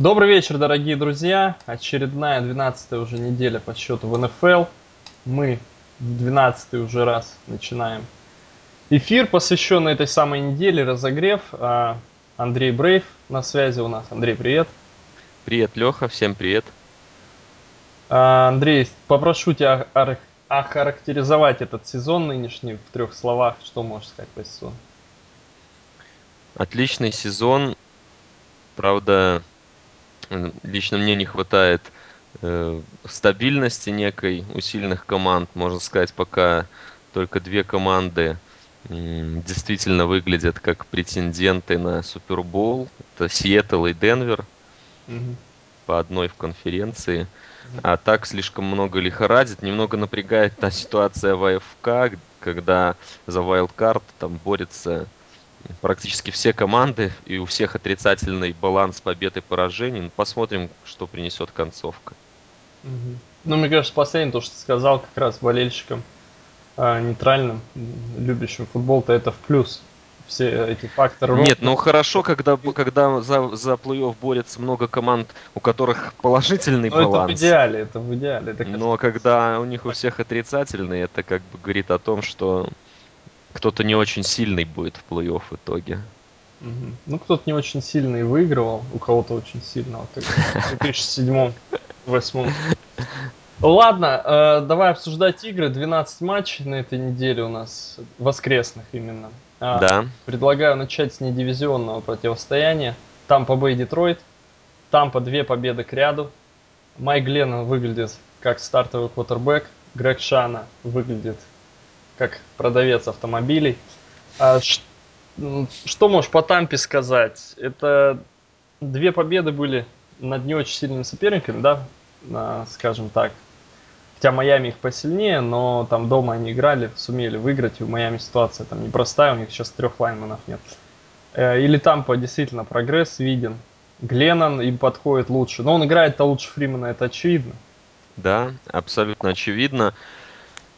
Добрый вечер, дорогие друзья. Очередная 12 уже неделя по счету в НФЛ. Мы в 12 уже раз начинаем эфир, посвященный этой самой неделе, разогрев. А, Андрей Брейв на связи у нас. Андрей, привет. Привет, Леха, всем привет. А, Андрей, попрошу тебя охарактеризовать этот сезон нынешний в трех словах. Что можешь сказать по сезону? Отличный сезон. Правда, лично мне не хватает э, стабильности некой у сильных команд. Можно сказать, пока только две команды действительно выглядят как претенденты на Супербол. Это Сиэтл и Денвер. Угу. По одной в конференции. А так слишком много лихорадит. Немного напрягает та ситуация в АФК, когда за вайлдкарт там борется практически все команды, и у всех отрицательный баланс побед и поражений. Ну, посмотрим, что принесет концовка. Ну, мне кажется, последнее, то, что ты сказал, как раз болельщикам а, нейтральным, любящим футбол-то это в плюс. Все эти факторы. Нет, ну хорошо, когда, когда за, за плей-офф борется много команд, у которых положительный ну, баланс. Это в идеале, это в идеале. Это Но когда у них у всех отрицательный, это как бы говорит о том, что кто-то не очень сильный будет в плей-офф в итоге. Угу. Ну, кто-то не очень сильный выигрывал, у кого-то очень сильно. Вот, в 2007-2008. Ладно, э, давай обсуждать игры. 12 матчей на этой неделе у нас, воскресных именно. А, да. Предлагаю начать с недивизионного противостояния. Тампа Бэй Детройт. Тампа две победы к ряду. Майк Гленнон выглядит как стартовый квотербек. Грег Шана выглядит как продавец автомобилей. А что можешь по Тампе сказать? Это две победы были над не очень сильными соперниками, да, скажем так. Хотя Майами их посильнее, но там дома они играли, сумели выиграть, и в Майами ситуация там непростая, у них сейчас трех лайнманов нет. Э, или Тампа действительно прогресс виден. Гленнон им подходит лучше, но он играет-то лучше Фримена, это очевидно. Да, абсолютно очевидно.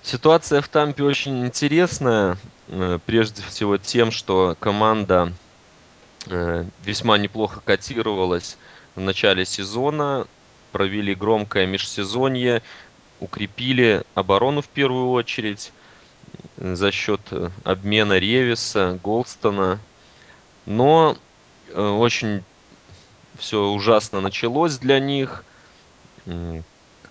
Ситуация в Тампе очень интересная, э, прежде всего тем, что команда э, весьма неплохо котировалась в начале сезона, провели громкое межсезонье, укрепили оборону в первую очередь за счет э, обмена Ревиса, Голстона. Но очень все ужасно началось для них.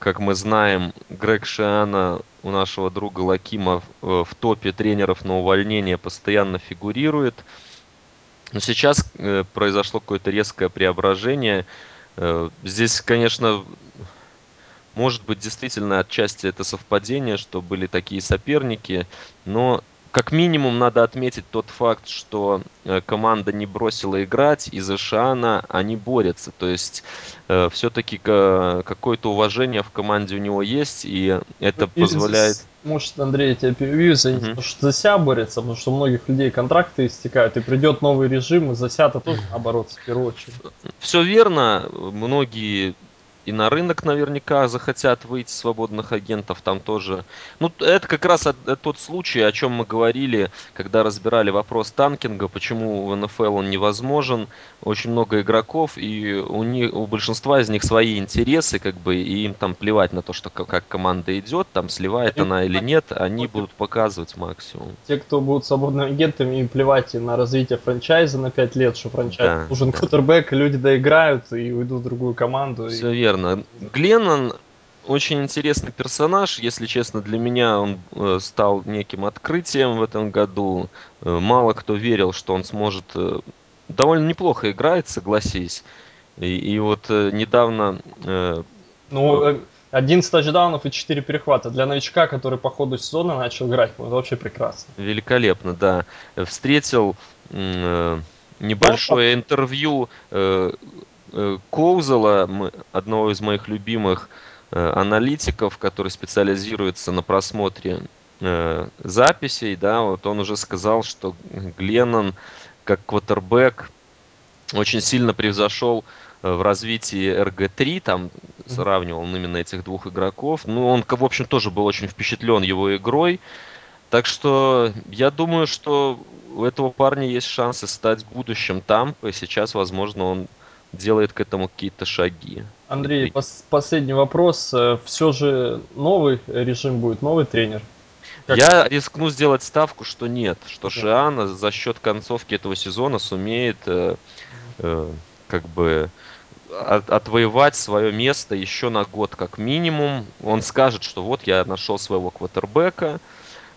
Как мы знаем, Грег Шиана у нашего друга Лакима в топе тренеров на увольнение постоянно фигурирует. Но сейчас э, произошло какое-то резкое преображение. Э, здесь, конечно, может быть действительно отчасти это совпадение, что были такие соперники, но как минимум надо отметить тот факт, что э, команда не бросила играть, и за Шиана они борются. То есть э, все-таки какое-то уважение в команде у него есть, и это ну, позволяет... Здесь, может, Андрей, я тебя перебью, за, угу. что за себя борется, потому что у многих людей контракты истекают, и придет новый режим, и за себя тоже бороться в первую очередь. Все верно, многие и на рынок наверняка захотят выйти свободных агентов, там тоже. Ну, это как раз тот случай, о чем мы говорили, когда разбирали вопрос танкинга, почему в НФЛ он невозможен. Очень много игроков, и у, них, у большинства из них свои интересы, как бы, и им там плевать на то, что как команда идет, там сливает она или нет, они будут показывать максимум. Те, кто будут свободными агентами, им плевать и на развитие франчайза на 5 лет, что франчайз да, нужен да. кутербэк, люди доиграют и уйдут в другую команду. Все и... верно верно. Гленнон очень интересный персонаж, если честно, для меня он э, стал неким открытием в этом году. Э, мало кто верил, что он сможет... Э, довольно неплохо играет, согласись. И, и вот недавно... Ну, 11 тачдаунов и 4 перехвата. Для новичка, который по ходу сезона начал играть, это вообще прекрасно. Великолепно, да. Встретил небольшое интервью Э, Коузела, одного из моих любимых э, аналитиков, который специализируется на просмотре э, записей, да, вот он уже сказал, что Гленнон как квотербек очень сильно превзошел в развитии RG3, там сравнивал он именно этих двух игроков. Ну, он, в общем, тоже был очень впечатлен его игрой. Так что я думаю, что у этого парня есть шансы стать будущим там, и сейчас, возможно, он делает к этому какие-то шаги. Андрей, пос- последний вопрос. Э, Все же новый режим будет, новый тренер? Как... Я рискну сделать ставку, что нет, что Нет. Шиана за счет концовки этого сезона сумеет э, э, как бы от, отвоевать свое место еще на год как минимум. Он скажет, что вот я нашел своего квотербека,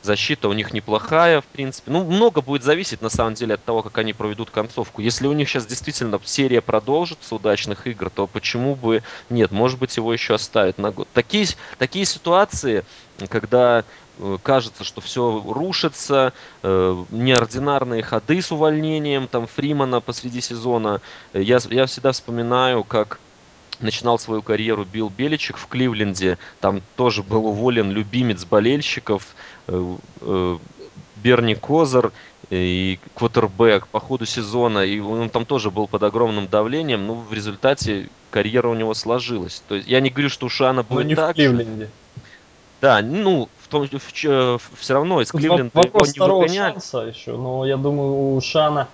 Защита у них неплохая, в принципе. Ну, много будет зависеть, на самом деле, от того, как они проведут концовку. Если у них сейчас действительно серия продолжится удачных игр, то почему бы нет? Может быть, его еще оставят на год. Такие, такие ситуации, когда э, кажется, что все рушится, э, неординарные ходы с увольнением там Фримана посреди сезона. Я, я всегда вспоминаю, как начинал свою карьеру Билл Беличек в Кливленде. Там тоже был уволен любимец болельщиков э, э, Берни Козер и квотербек по ходу сезона. И он там тоже был под огромным давлением. Но в результате карьера у него сложилась. То есть я не говорю, что у Шана будет но не так. в Кливленде. Да, ну, в том, в, в, все равно из Кливленда Вопрос его не выгоняли. шанса еще, но я думаю, у Шана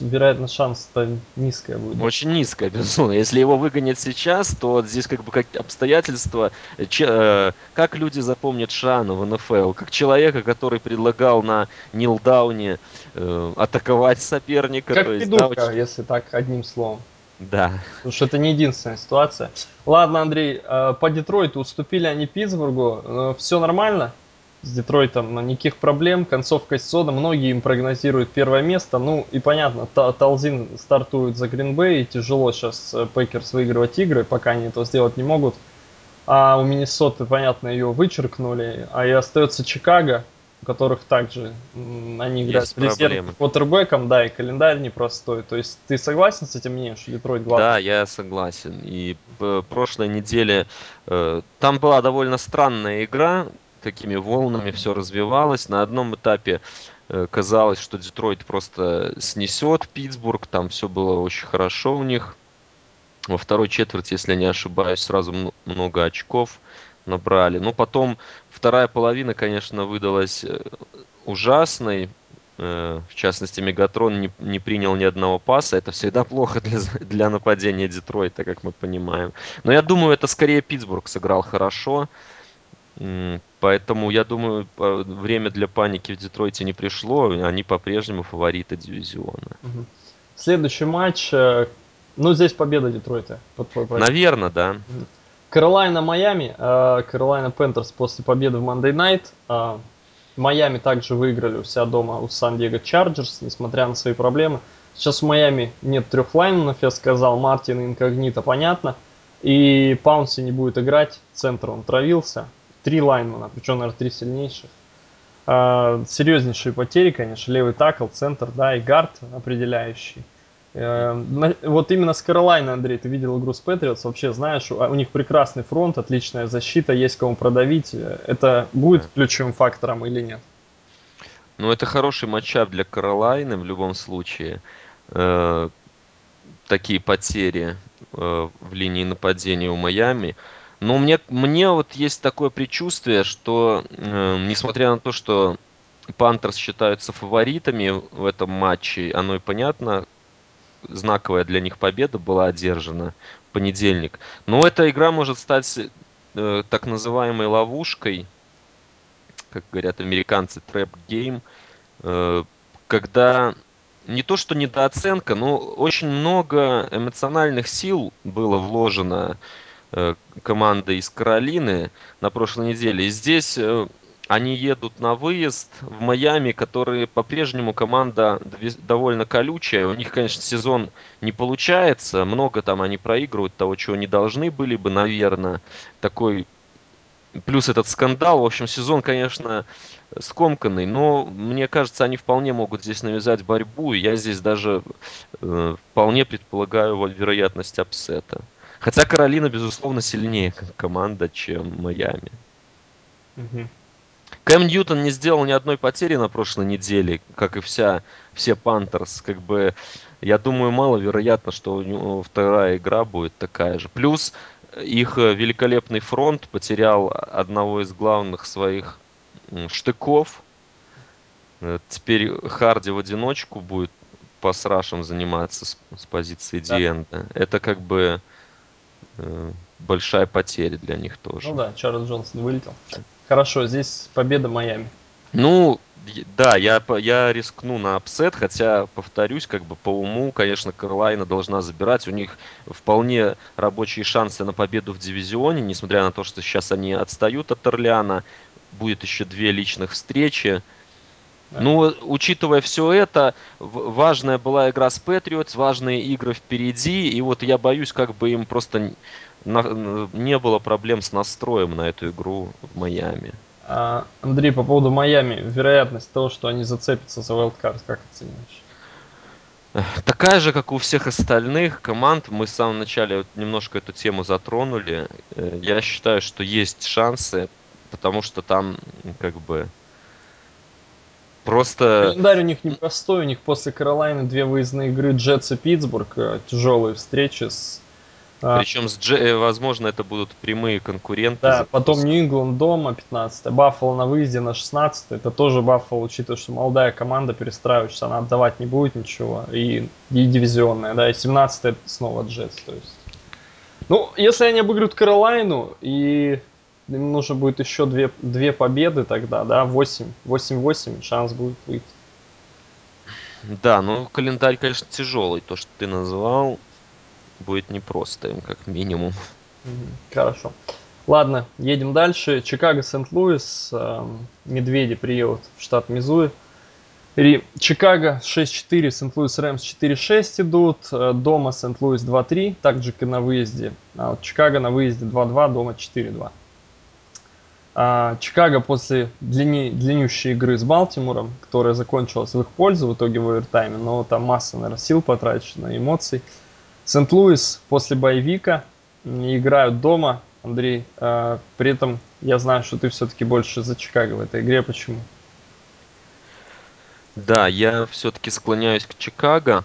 вероятно, шанс-то низкая будет. Очень низкая, безусловно. Если его выгонят сейчас, то здесь как бы как обстоятельства, че, э, как люди запомнят Шана в НФЛ, как человека, который предлагал на нилдауне э, атаковать соперника. Как то есть, пидурка, да, очень... если так одним словом. Да. Потому что это не единственная ситуация. Ладно, Андрей, э, по Детройту уступили они Питтсбургу. Все нормально? С Детройтом никаких проблем, концовка сезона, многие им прогнозируют первое место, ну и понятно, Талзин стартует за Гринбей, тяжело сейчас э, Пейкерс выигрывать игры, пока они этого сделать не могут, а у Миннесоты, понятно, ее вычеркнули, а и остается Чикаго, у которых также они играют с резервным квотербеком, да, и календарь непростой. То есть ты согласен с этим мнением, что Детройт главный? Да, я согласен. И в прошлой неделе э, там была довольно странная игра, такими волнами все развивалось. На одном этапе э, казалось, что Детройт просто снесет Питтсбург, там все было очень хорошо у них. Во второй четверти, если я не ошибаюсь, сразу много очков набрали. Но потом вторая половина, конечно, выдалась э, ужасной. Э, в частности, Мегатрон не, не принял ни одного паса. Это всегда плохо для, для нападения Детройта, как мы понимаем. Но я думаю, это скорее Питтсбург сыграл хорошо. Поэтому, я думаю, время для паники в Детройте не пришло. Они по-прежнему фавориты дивизиона. Следующий матч. Э, ну, здесь победа Детройта. Наверное, да. Каролайна Майами. Э, Каролайна Пантерс после победы в Monday Night. Э, Майами также выиграли у себя дома у Сан-Диего Чарджерс, несмотря на свои проблемы. Сейчас в Майами нет трех лайнменов, я сказал, Мартин, Инкогнито, понятно. И Паунси не будет играть, центр он травился три лайнмана, причем, наверное, три сильнейших. А, серьезнейшие потери, конечно, левый такл, центр, да, и гард определяющий. А, вот именно с Каролайной, Андрей, ты видел игру с Патриотс, вообще знаешь, у них прекрасный фронт, отличная защита, есть кому продавить. Это будет ключевым фактором или нет? Ну, это хороший матчап для Каролайны в любом случае. Э, такие потери э, в линии нападения у Майами. Но мне, мне вот есть такое предчувствие, что э, несмотря на то, что Пантерс считаются фаворитами в этом матче, оно и понятно, знаковая для них победа была одержана в понедельник. Но эта игра может стать э, так называемой ловушкой, как говорят американцы, trap game, э, когда не то что недооценка, но очень много эмоциональных сил было вложено команда из Каролины на прошлой неделе. И здесь э, они едут на выезд в Майами, который по-прежнему команда довольно колючая. У них, конечно, сезон не получается. Много там они проигрывают того, чего не должны были бы, наверное. Такой плюс этот скандал. В общем, сезон, конечно, скомканный, но мне кажется, они вполне могут здесь навязать борьбу. И я здесь даже э, вполне предполагаю вероятность upset а. Хотя Каролина, безусловно, сильнее команда, чем Майами. Угу. Кэм Ньютон не сделал ни одной потери на прошлой неделе, как и вся, все Пантерс. Как бы, я думаю, маловероятно, что у него вторая игра будет такая же. Плюс их великолепный фронт потерял одного из главных своих штыков. Теперь Харди в одиночку будет pass rush ем заниматься с, с позиции да. Это как бы э, большая потеря для них тоже. Ну да, Чарльз Джонсон вылетел. Хорошо, здесь победа Майами. Ну, да, я, я рискну на upset, хотя, повторюсь, как бы по уму, конечно, Каролайна должна забирать. У них вполне рабочие шансы на победу в дивизионе, несмотря на то, что сейчас они отстают от Орлеана. Будет еще две личных встречи. Да. Ну, учитывая все это, важная была игра с Патриотс, важные игры впереди, и вот я боюсь, как бы им просто не было проблем с настроем на эту игру в Майами. А, Андрей, по поводу Майами, вероятность того, что они зацепятся за wildcard, как оцениваешь? Такая же, как у всех остальных команд. Мы в самом начале вот немножко эту тему затронули. Э, я считаю, что есть шансы, потому что там как бы просто... Календарь у них непростой. У них после Каролайны две выездные игры Джетс и Питтсбург. Э, Тяжелые встречи с а. Причем, с Дж... возможно, это будут прямые конкуренты. Да, потом Нью-Ингланд дома 15 Баффало на выезде на 16 Это тоже Баффало, учитывая, что молодая команда перестраивается, она отдавать не будет ничего. И, и дивизионная, да, и 17 это снова Джетс. То есть. Ну, если они обыграют Каролайну, и им нужно будет еще две, две победы тогда, да, 8, 8-8, шанс будет выйти. Да, ну календарь, конечно, тяжелый, то, что ты называл будет непросто им, как минимум. Хорошо. Ладно, едем дальше. Чикаго, Сент-Луис. Эм, Медведи приедут в штат Мизури. Чикаго 6-4, Сент-Луис Рэмс 4-6 идут. Э, дома Сент-Луис 2-3, также как и на выезде. А вот Чикаго на выезде 2-2, дома 4-2. А Чикаго после длинней, длиннющей игры с Балтимором, которая закончилась в их пользу в итоге в овертайме, но там масса, наверное, сил потрачено, эмоций. Сент-Луис после боевика играют дома. Андрей, э, при этом я знаю, что ты все-таки больше за Чикаго в этой игре. Почему? Да, я все-таки склоняюсь к Чикаго.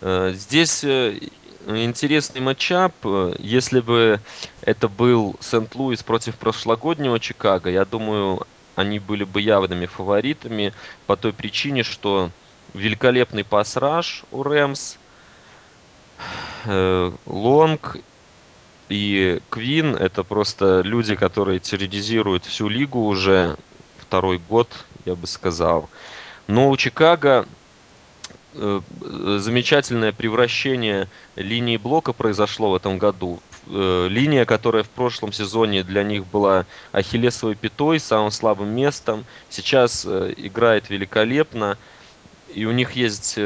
Э, здесь э, интересный матчап. Если бы это был Сент-Луис против прошлогоднего Чикаго, я думаю, они были бы явными фаворитами по той причине, что великолепный пас-раш у Рэмс – Э, Лонг и Квин это просто люди, которые терроризируют всю лигу уже второй год, я бы сказал. Но у Чикаго э, замечательное превращение линии блока произошло в этом году. Э, линия, которая в прошлом сезоне для них была ахиллесовой пятой, самым слабым местом, сейчас играет великолепно. И у них есть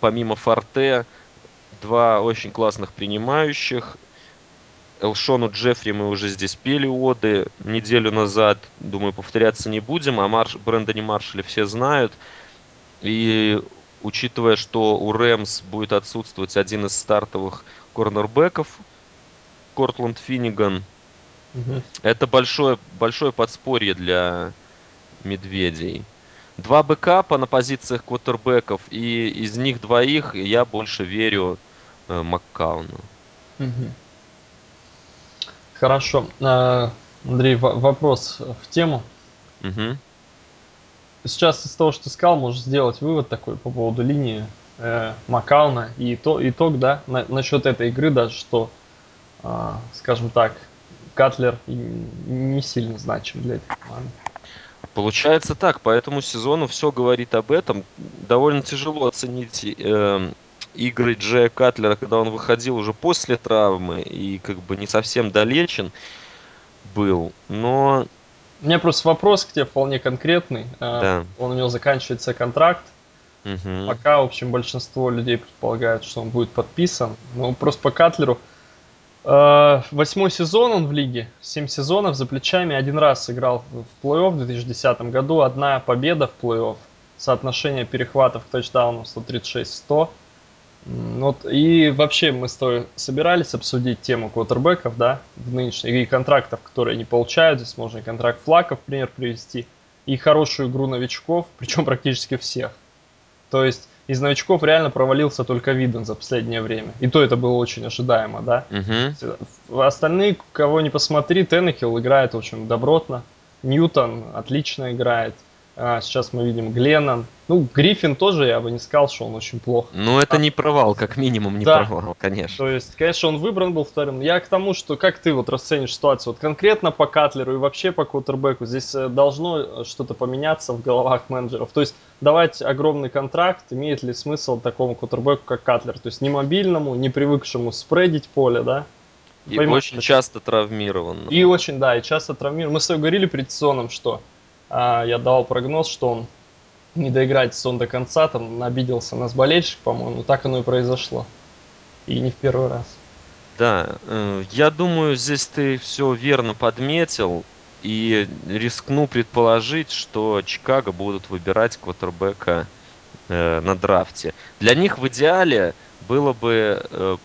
помимо Форте два очень классных принимающих. Элшону Джеффри мы уже здесь пели оды неделю назад. Думаю, повторяться не будем. А Марш... Брэндоне Маршале все знают. И учитывая, что у Рэмс будет отсутствовать один из стартовых корнербеков, Кортланд Финниган, угу. это большое, большое подспорье для медведей два бэкапа на позициях квотербеков, и из них двоих я больше верю э, Маккауну. Угу. Хорошо. А, Андрей, вопрос в тему. Угу. Сейчас из того, что сказал, можешь сделать вывод такой по поводу линии э, Макауна и то, итог, да, на, насчет этой игры даже, что, э, скажем так, Катлер не сильно значим для этой команды. Получается так, по этому сезону все говорит об этом. Довольно тяжело оценить э, игры Джея Катлера, когда он выходил уже после травмы и как бы не совсем долечен был. Но... У меня просто вопрос к тебе вполне конкретный. Э, да. Он у него заканчивается контракт. Угу. Пока, в общем, большинство людей предполагают, что он будет подписан. Но просто по Катлеру Э, восьмой сезон он в лиге, семь сезонов за плечами, один раз сыграл в плей-офф в 2010 году, одна победа в плей-офф, соотношение перехватов к тачдаунам 136-100. Вот, и вообще мы с тобой собирались обсудить тему квотербеков, да, в нынешней, и контрактов, которые не получают, здесь можно и контракт Флаков, пример привести, и хорошую игру новичков, причем практически всех. То есть из новичков реально провалился только Виден за последнее время. И то это было очень ожидаемо, да. Угу. Остальные, кого не посмотри, Теннехилл играет очень добротно. Ньютон отлично играет. А сейчас мы видим Гленнон. Ну, Гриффин тоже, я бы не сказал, что он очень плохо. Ну, это не провал, как минимум не Да. провал, конечно. То есть, конечно, он выбран был вторым. Я к тому, что как ты вот расценишь ситуацию вот конкретно по Катлеру и вообще по квотербеку, здесь э, должно э, что-то поменяться в головах менеджеров. То есть давать огромный контракт, имеет ли смысл такому квотербеку, как Катлер? То есть не мобильному, не привыкшему спредить поле, да? И Поймать очень это. часто травмирован. И очень, да, и часто травмируем. Мы с тобой говорили перед сезоном, что а, я давал прогноз, что он не доиграет сезон до конца, там обиделся нас болельщик, по-моему. Так оно и произошло. И не в первый раз. Да, э, я думаю, здесь ты все верно подметил. И рискну предположить, что Чикаго будут выбирать квотербека э, на драфте. Для них в идеале было бы э,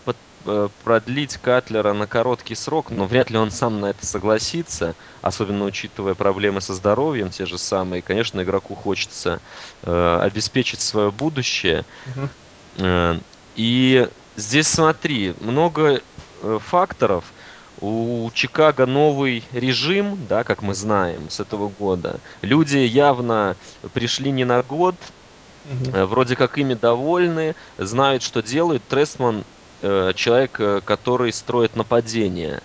продлить Катлера на короткий срок, но вряд ли он сам на это согласится, особенно учитывая проблемы со здоровьем те же самые. Конечно, игроку хочется э, обеспечить свое будущее. Мгм. Э, И здесь смотри, много э, факторов. У Чикаго новый режим, да, как мы знаем, с этого года. Люди явно пришли не на год, э, вроде как ими довольны, знают, что делают. Трестман э, человек, э, который строит нападение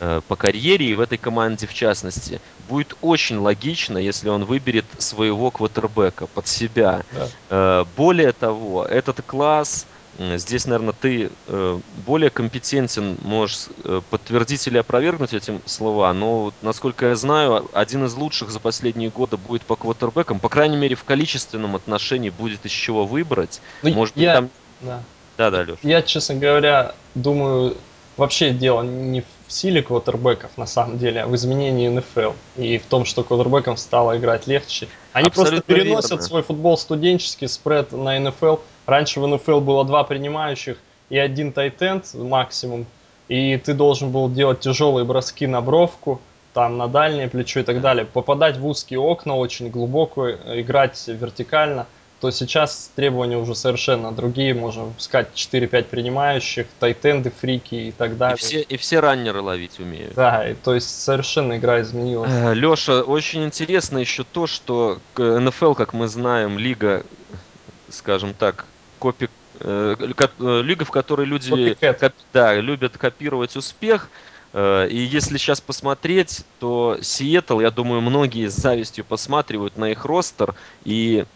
э, по карьере и в этой команде в частности. Будет очень логично, если он выберет своего квотербека под себя. Да. Э, Более того, этот класс, здесь, наверное, ты более компетентен, можешь подтвердить или опровергнуть эти слова, но, насколько я знаю, один из лучших за последние годы будет по квотербекам, по крайней мере, в количественном отношении будет из чего выбрать. Ну, Может быть, я, там... да. Да-да, Леш. Я, честно говоря, думаю, вообще дело не в силе квотербеков, на самом деле, а в изменении НФЛ. И в том, что квотербекам стало играть легче. Они Абсолютно просто переносят верно. свой футбол студенческий спред на НФЛ. Раньше в НФЛ было два принимающих и один тайтенд максимум. И ты должен был делать тяжелые броски на бровку, там на дальнее плечо и так далее. Попадать в узкие окна очень глубоко, э, играть вертикально то сейчас требования уже совершенно другие. Можем выпускать 4-5 принимающих, тайтенды, фрики и так И далее. все, и все раннеры ловить умеют. Да, и, то есть совершенно игра изменилась. Леша, очень интересно еще то, что НФЛ, как мы знаем, лига, скажем так, копи, э, э, лига, в которой люди коп- да, любят копировать успех. Э, И если сейчас посмотреть, то Сиэтл, я думаю, многие с завистью посматривают на их ростер и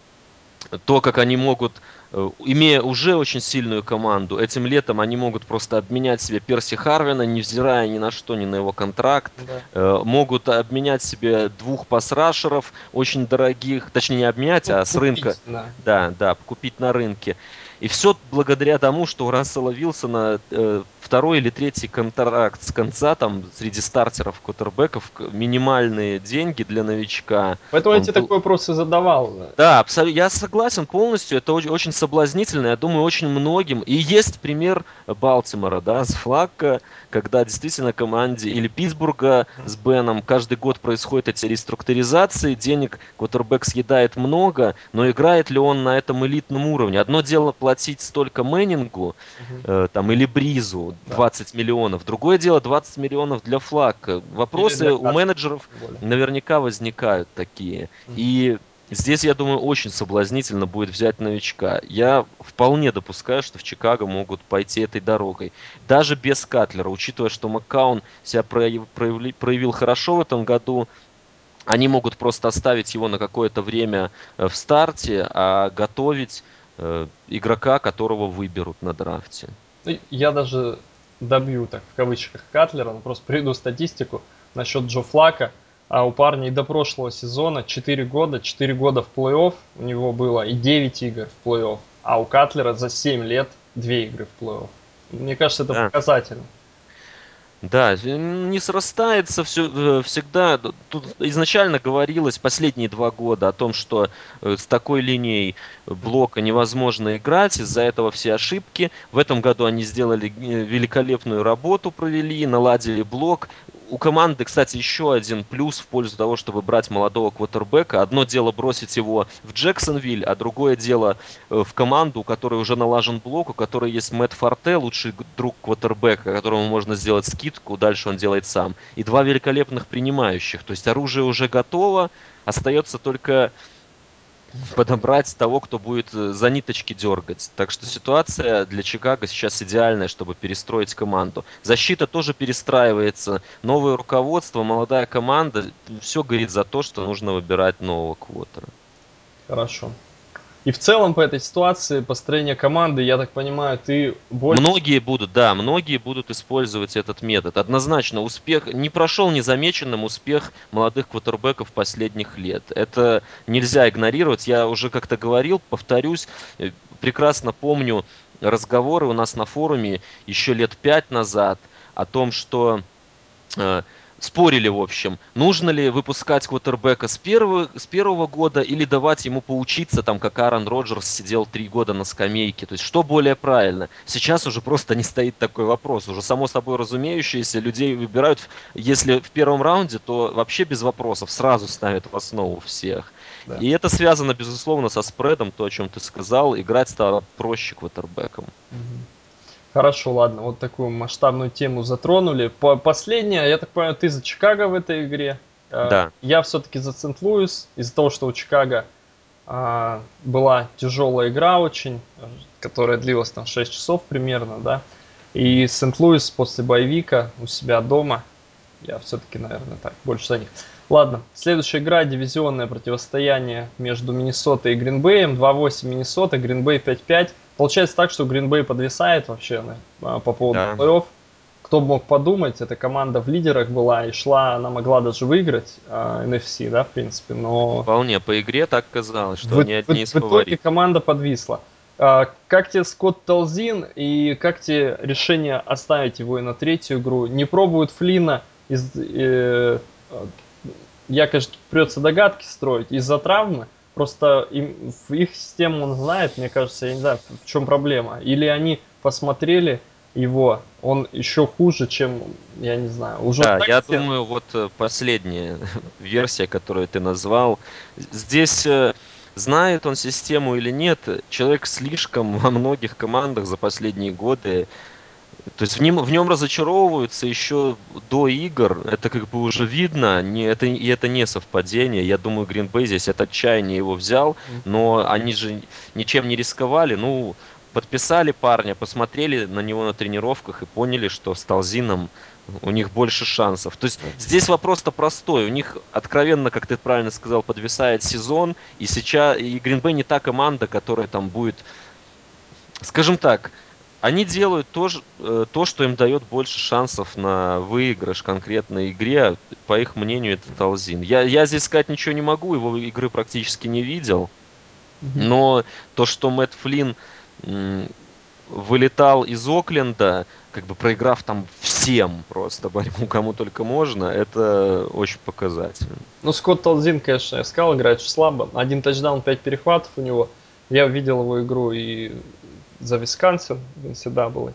то, как они могут, э, имея уже очень сильную команду, этим летом они могут просто обменять себе Перси Харвина, невзирая ни на что, ни на его контракт. Да. Э, Могут обменять себе двух пасрашеров очень дорогих, точнее не обменять, Ну, а с рынка. Да. Да, да, купить на рынке. И все благодаря тому, что у Рассела Вилсона э, второй или третий контракт с конца, там, среди стартеров, кутербеков, минимальные деньги для новичка. Поэтому я Он тебе был- такой вопрос и задавал. да, абсолютно. Я согласен полностью. Это очень, очень соблазнительно. Я думаю, очень многим. И есть пример Балтимора, да, с Флакко, когда действительно команде или Питтсбурга с Беном каждый год происходят эти реструктуризации, денег квотербек съедает много, но играет ли он на этом элитном уровне? Одно дело платить столько Мэннингу, э, там, или Бризу, Да. 20 миллионов. Другое дело 20 миллионов для Флакко. Вопросы для у менеджеров более. наверняка возникают такие. И здесь, я думаю, очень соблазнительно будет взять новичка. Я вполне допускаю, что в Чикаго могут пойти этой дорогой. Даже без Катлера, учитывая, что Маккаун себя прояв- проявли- проявил хорошо в этом году, они могут просто оставить его на какое-то время э, в старте, а готовить э, игрока, которого выберут на драфте. Ну, Я даже добью, так в кавычках, Катлера, но просто приведу статистику насчет Джо Флака. А у парня и до прошлого сезона 4 года, 4 года в плей-офф у него было и 9 игр в плей-офф. А у Катлера за 7 лет 2 игры в плей-офф. Мне кажется, это Да. показательно. Да, э, не срастается все всегда. Тут изначально говорилось последние два года о том, что э, с такой линией блока невозможно играть, из-за этого все ошибки. В этом году они сделали э, великолепную работу, провели, наладили блок. у команды, кстати, еще один плюс в пользу того, чтобы брать молодого квотербека. Одно дело бросить его в Джексонвиль, а другое дело э, в команду, у которой уже налажен блок, у которой есть Мэтт Форте, лучший друг квотербека, которому можно сделать скидку, дальше он делает сам. И два великолепных принимающих. То есть оружие уже готово, остается только подобрать того, кто будет э, за ниточки дергать. Так что ситуация для Чикаго сейчас идеальная, чтобы перестроить команду. Защита тоже перестраивается, новое руководство, молодая команда. Все говорит за то, что нужно выбирать нового квотера. Хорошо. И в целом по этой ситуации построение команды, я так понимаю, ты больше... Многие будут, да, многие будут использовать этот метод. Однозначно, успех не прошел незамеченным успех молодых квотербеков последних лет. Это нельзя игнорировать. Я уже как-то говорил, повторюсь, э, прекрасно помню разговоры у нас на форуме еще лет пять назад о том, что э, спорили, в общем, нужно ли выпускать квотербека с первого, с первого года или давать ему поучиться, там, как Аарон Роджерс сидел три года на скамейке. То есть, что более правильно? Сейчас уже просто не стоит такой вопрос. Уже само собой разумеющееся, людей выбирают, если в первом раунде, то вообще без вопросов сразу ставят в основу всех. Да. И это связано, безусловно, со спредом, то, о чем ты сказал. Играть стало проще квотербеком. Угу. Хорошо, ладно, вот такую масштабную тему затронули. По последнее, я так понимаю, ты за Чикаго в этой игре. Э, да. Я все-таки за Сент-Луис, из-за того, что у Чикаго а, была тяжелая игра очень, которая длилась там 6 часов примерно, да. И Сент-Луис после боевика у себя дома, я все-таки, наверное, так, больше за них. Ладно, следующая игра, дивизионное противостояние между Миннесотой и Гринбеем. 2-8 Миннесота, Гринбей 5-5. Получается так, что Гринбей подвисает вообще по поводу да. плей-офф. Кто бы мог подумать, эта команда в лидерах была и шла, она могла даже выиграть э, NFC, да, в принципе, но... Вполне, по игре так казалось, что в, они одни в, из В итоге команда подвисла. А, как тебе Скотт Толзин и как тебе решение оставить его и на третью игру? Не пробуют Флина из... Э, я, конечно, придется догадки строить из-за травмы, Просто им, в их систему он знает, мне кажется, я не знаю, в чем проблема. Или они посмотрели его, он еще хуже, чем, я не знаю, уже... Да, я все... думаю, вот э, последняя версия, которую ты назвал, здесь э, знает он систему или нет, человек слишком во многих командах за последние годы то есть в нем, в нем разочаровываются еще до игр, это как бы уже видно, не, это, и это не совпадение. Я думаю, Гринбей здесь от отчаяния его взял, но они же ничем не рисковали. Ну, подписали парня, посмотрели на него на тренировках и поняли, что с Талзином у них больше шансов. То есть здесь вопрос-то простой. У них откровенно, как ты правильно сказал, подвисает сезон, и сейчас и Гринбей не та команда, которая там будет, скажем так, они делают то, э, то, что им дает больше шансов на выигрыш конкретной игре. По их мнению, это Талзин. Я, я здесь сказать ничего не могу, его игры практически не видел. Но то, что Мэтт Флинн вылетал из Окленда, как бы проиграв там всем просто борьбу, кому только можно, это очень показательно. Ну, Скотт Талзин, конечно, я сказал, играет слабо. Один тачдаун, пять перехватов у него. Я видел его игру и за Висконсин NCAA.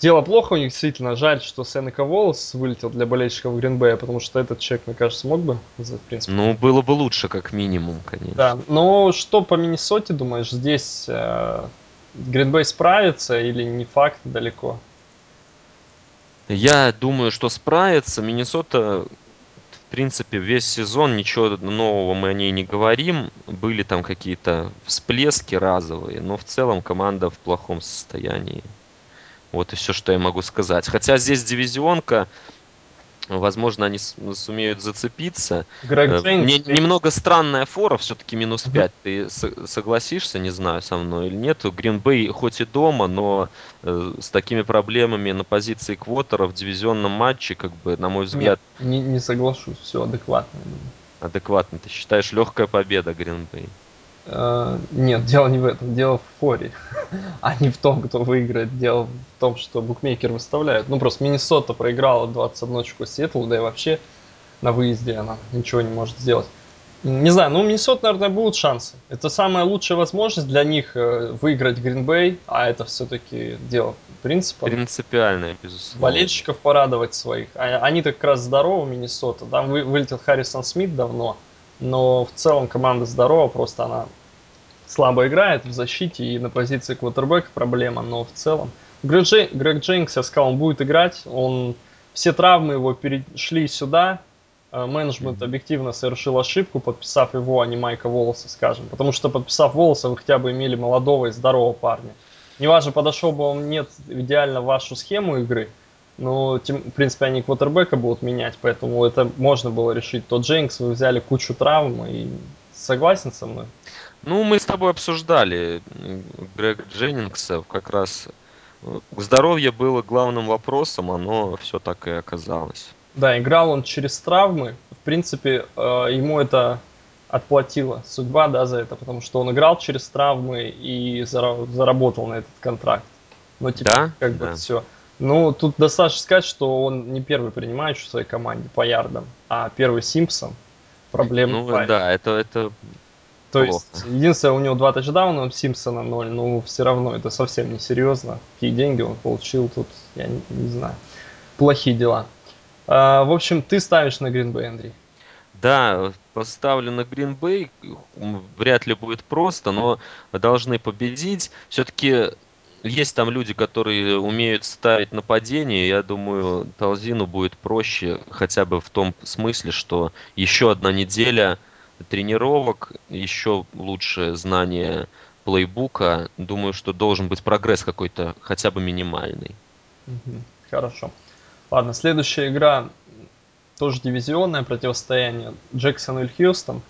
Дело плохо у них, действительно. Жаль, что Сенека Волос вылетел для болельщиков Гринбея, потому что этот человек, мне кажется, смог бы, в принципе. Ну, было бы лучше, как минимум, конечно. Да, но что по Миннесоте, думаешь, здесь э, Гринбей справится или не факт далеко? Я думаю, что справится. Миннесота принципе, весь сезон ничего нового мы о ней не говорим. Были там какие-то всплески разовые, но в целом команда в плохом состоянии. Вот и все, что я могу сказать. Хотя здесь дивизионка, Возможно, они сумеют зацепиться. Грег э, Джеймс. Мне немного странная фора, все-таки минус 5. Ты согласишься, не знаю, со мной или нет. Гринбей хоть и дома, но э, с такими проблемами на позиции квотера в дивизионном матче, как бы, на мой взгляд... Нет, не, не соглашусь, все адекватно. Адекватно. Ты считаешь, легкая победа Гринбей? Uh, нет, дело не в этом, дело в форе, а не в том, кто выиграет. Дело в том, что букмекер выставляет. Ну, просто Миннесота проиграла 21 очко Сиэтлу, да и вообще на выезде она ничего не может сделать. Не знаю, ну у Миннесот, наверное, будут шансы. Это самая лучшая возможность для них э, выиграть Гринбей, а это все-таки дело принципа. Принципиальное, безусловно. Болельщиков порадовать своих. А, они-то как раз здоровы, Миннесота. Там вылетел Харрисон Смит давно, но в целом команда здорова, просто она слабо играет в защите и на позиции квотербека проблема, но в целом. Грег, Джей, Грег Джейнкс, я сказал, он будет играть, он все травмы его перешли сюда, Э, менеджмент объективно совершил ошибку, подписав его, а не Майка Волоса, скажем. Потому что подписав Волоса, вы хотя бы имели молодого и здорового парня. Неважно, подошел бы он нет идеально в вашу схему игры, но, тем, в принципе, они квотербека будут менять, поэтому это можно было решить. То Джейнкс вы взяли кучу травм и согласен со мной? Ну, мы с тобой обсуждали Грег Дженнингса, как раз здоровье было главным вопросом, оно все так и оказалось. Да, играл он через травмы. В принципе, э, ему это отплатила судьба, да, за это, потому что он играл через травмы и заработал на этот контракт. Но теперь да? как да. бы все. Ну, тут достаточно сказать, что он не первый принимающий в своей команде по ярдам, а первый Симпсон. Проблема. Ну, парень. да, это, это То плохо. есть, единственное, у него два тачдауна, Симпсона ноль, но все равно это совсем не серьезно. Какие деньги он получил тут, я не, не знаю. Плохие дела. А, в общем, ты ставишь на Гринбей, Андрей. Да, поставлю на Гринбей. Вряд ли будет просто, но должны победить. Все-таки есть там люди, которые умеют ставить нападение. Я думаю, Талзину будет проще, хотя бы в том смысле, что еще одна неделя тренировок, еще лучше знание плейбука. Думаю, что должен быть прогресс какой-то, хотя бы минимальный. Хорошо. Ладно, следующая игра тоже дивизионное противостояние. Джексон или Хьюстон.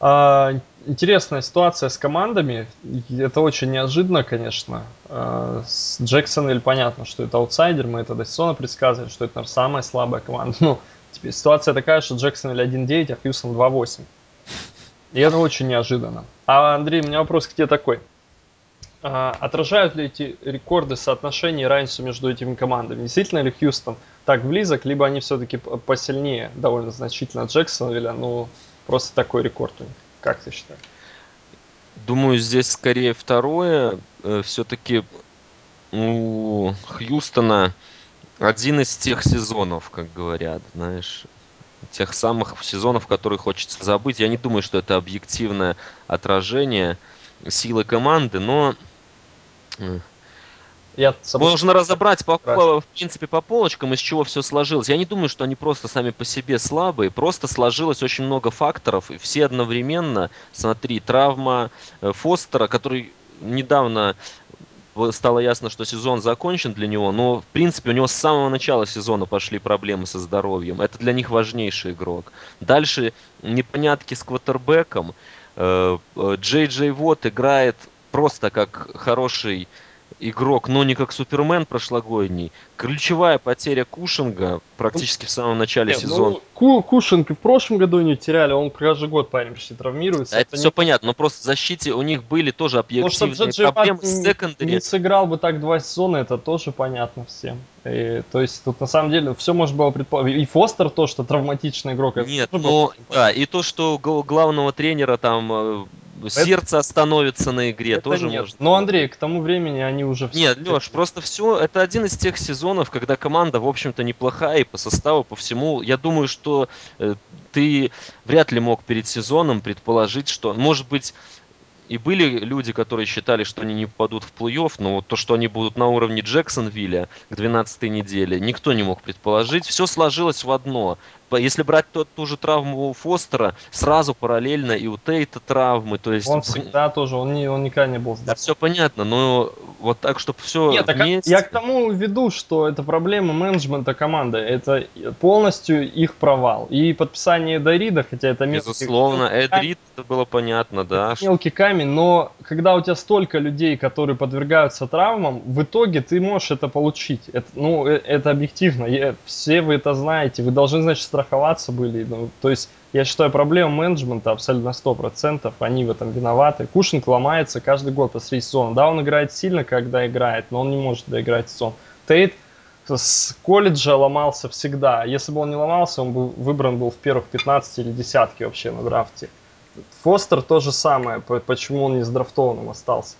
А, интересная ситуация с командами. Это очень неожиданно, конечно. А, с Джексон или понятно, что это аутсайдер. Мы это до сезона предсказывали, что это наверное, самая слабая команда. Ну, теперь ситуация такая, что Джексон или 1-9, а Хьюстон 2-8. И это очень неожиданно. А, Андрей, у меня вопрос к тебе такой. А, отражают ли эти рекорды соотношения и разницу между этими командами? Действительно ли Хьюстон так близок, либо они все-таки посильнее довольно значительно Джексонвилля, ну, просто такой рекорд у них. Как ты считаешь? Думаю, здесь скорее второе. Э, все-таки у Хьюстона один из тех сезонов, как говорят, знаешь, тех самых сезонов, которые хочется забыть. Я не думаю, что это объективное отражение силы команды, но я собой... Можно разобрать, по, в принципе, по полочкам, из чего все сложилось. Я не думаю, что они просто сами по себе слабые. Просто сложилось очень много факторов. И все одновременно, смотри, травма э, Фостера, который недавно стало ясно, что сезон закончен для него, но в принципе у него с самого начала сезона пошли проблемы со здоровьем. Это для них важнейший игрок. Дальше непонятки с квотербеком. Э, э, Джей Джей Вот играет просто как хороший игрок, но не как Супермен прошлогодний. Ключевая потеря Кушинга практически в самом начале Нет, сезона. Ну, Ку Кушинг и в прошлом году не теряли, он каждый год парень почти травмируется. это, это все не... понятно, но просто в защите у них были тоже объективные Может, проблемы с секондари. Не сыграл бы так два сезона, это тоже понятно всем. И, то есть тут на самом деле все можно было предположить. И Фостер то, что травматичный игрок. Нет, но да, и то, что главного тренера там э, сердце остановится на игре, это тоже нет. можно. Но, Андрей, к тому времени они уже... Нет, Леш, просто все, это один из тех сезонов, когда команда, в общем-то, неплохая и по составу, по всему. Я думаю, что э, ты вряд ли мог перед сезоном предположить, что, может быть, и были люди, которые считали, что они не попадут в плей-офф, но вот то, что они будут на уровне Джексонвилля к 12 неделе, никто не мог предположить. Все сложилось в одно. Если брать тот, ту же травму у Фостера, сразу параллельно и у Тейта травмы. То есть... Он всегда тоже, он, не, он никогда не был здоров. Да, все понятно, но вот так, чтобы все Нет, вместе... я к тому веду, что это проблема менеджмента команды. Это полностью их провал. И подписание Эда хотя это мелкий... Безусловно, Эд это было понятно, да. Это мелкий камень, но когда у тебя столько людей, которые подвергаются травмам, в итоге ты можешь это получить. Это, ну, э, это объективно. Все вы это знаете. Вы должны, значит, страховаться были. Ну, то есть, я считаю, проблема менеджмента абсолютно 100%. Они в этом виноваты. Кушинг ломается каждый год посреди сезона. Да, он играет сильно, когда играет, но он не может доиграть сезон. Тейт с колледжа ломался всегда. Если бы он не ломался, он бы выбран был в первых 15 или десятке вообще на драфте. Фостер то же самое, почему он не с драфтованным остался.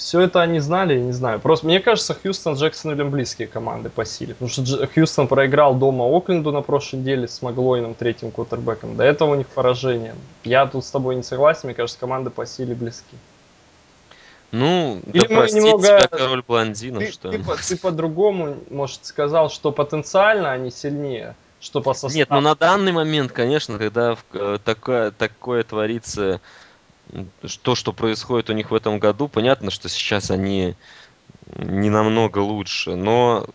Все это они знали, я не знаю. Просто мне кажется, Хьюстон с Джексонвиллем близкие команды по силе. Потому что Дж- Хьюстон проиграл дома Окленду на прошлой неделе с Маглойном, третьим кутербеком. До этого у них поражение. Я тут с тобой не согласен, мне кажется, команды по силе близки. Ну, Или да мы немного... тебя король блондинов, ты, что ты, ты по-другому, может, сказал, что потенциально они сильнее, что по составу. Нет, ну на данный момент, конечно, когда э, такое, такое творится то, что происходит у них в этом году, понятно, что сейчас они не намного лучше, но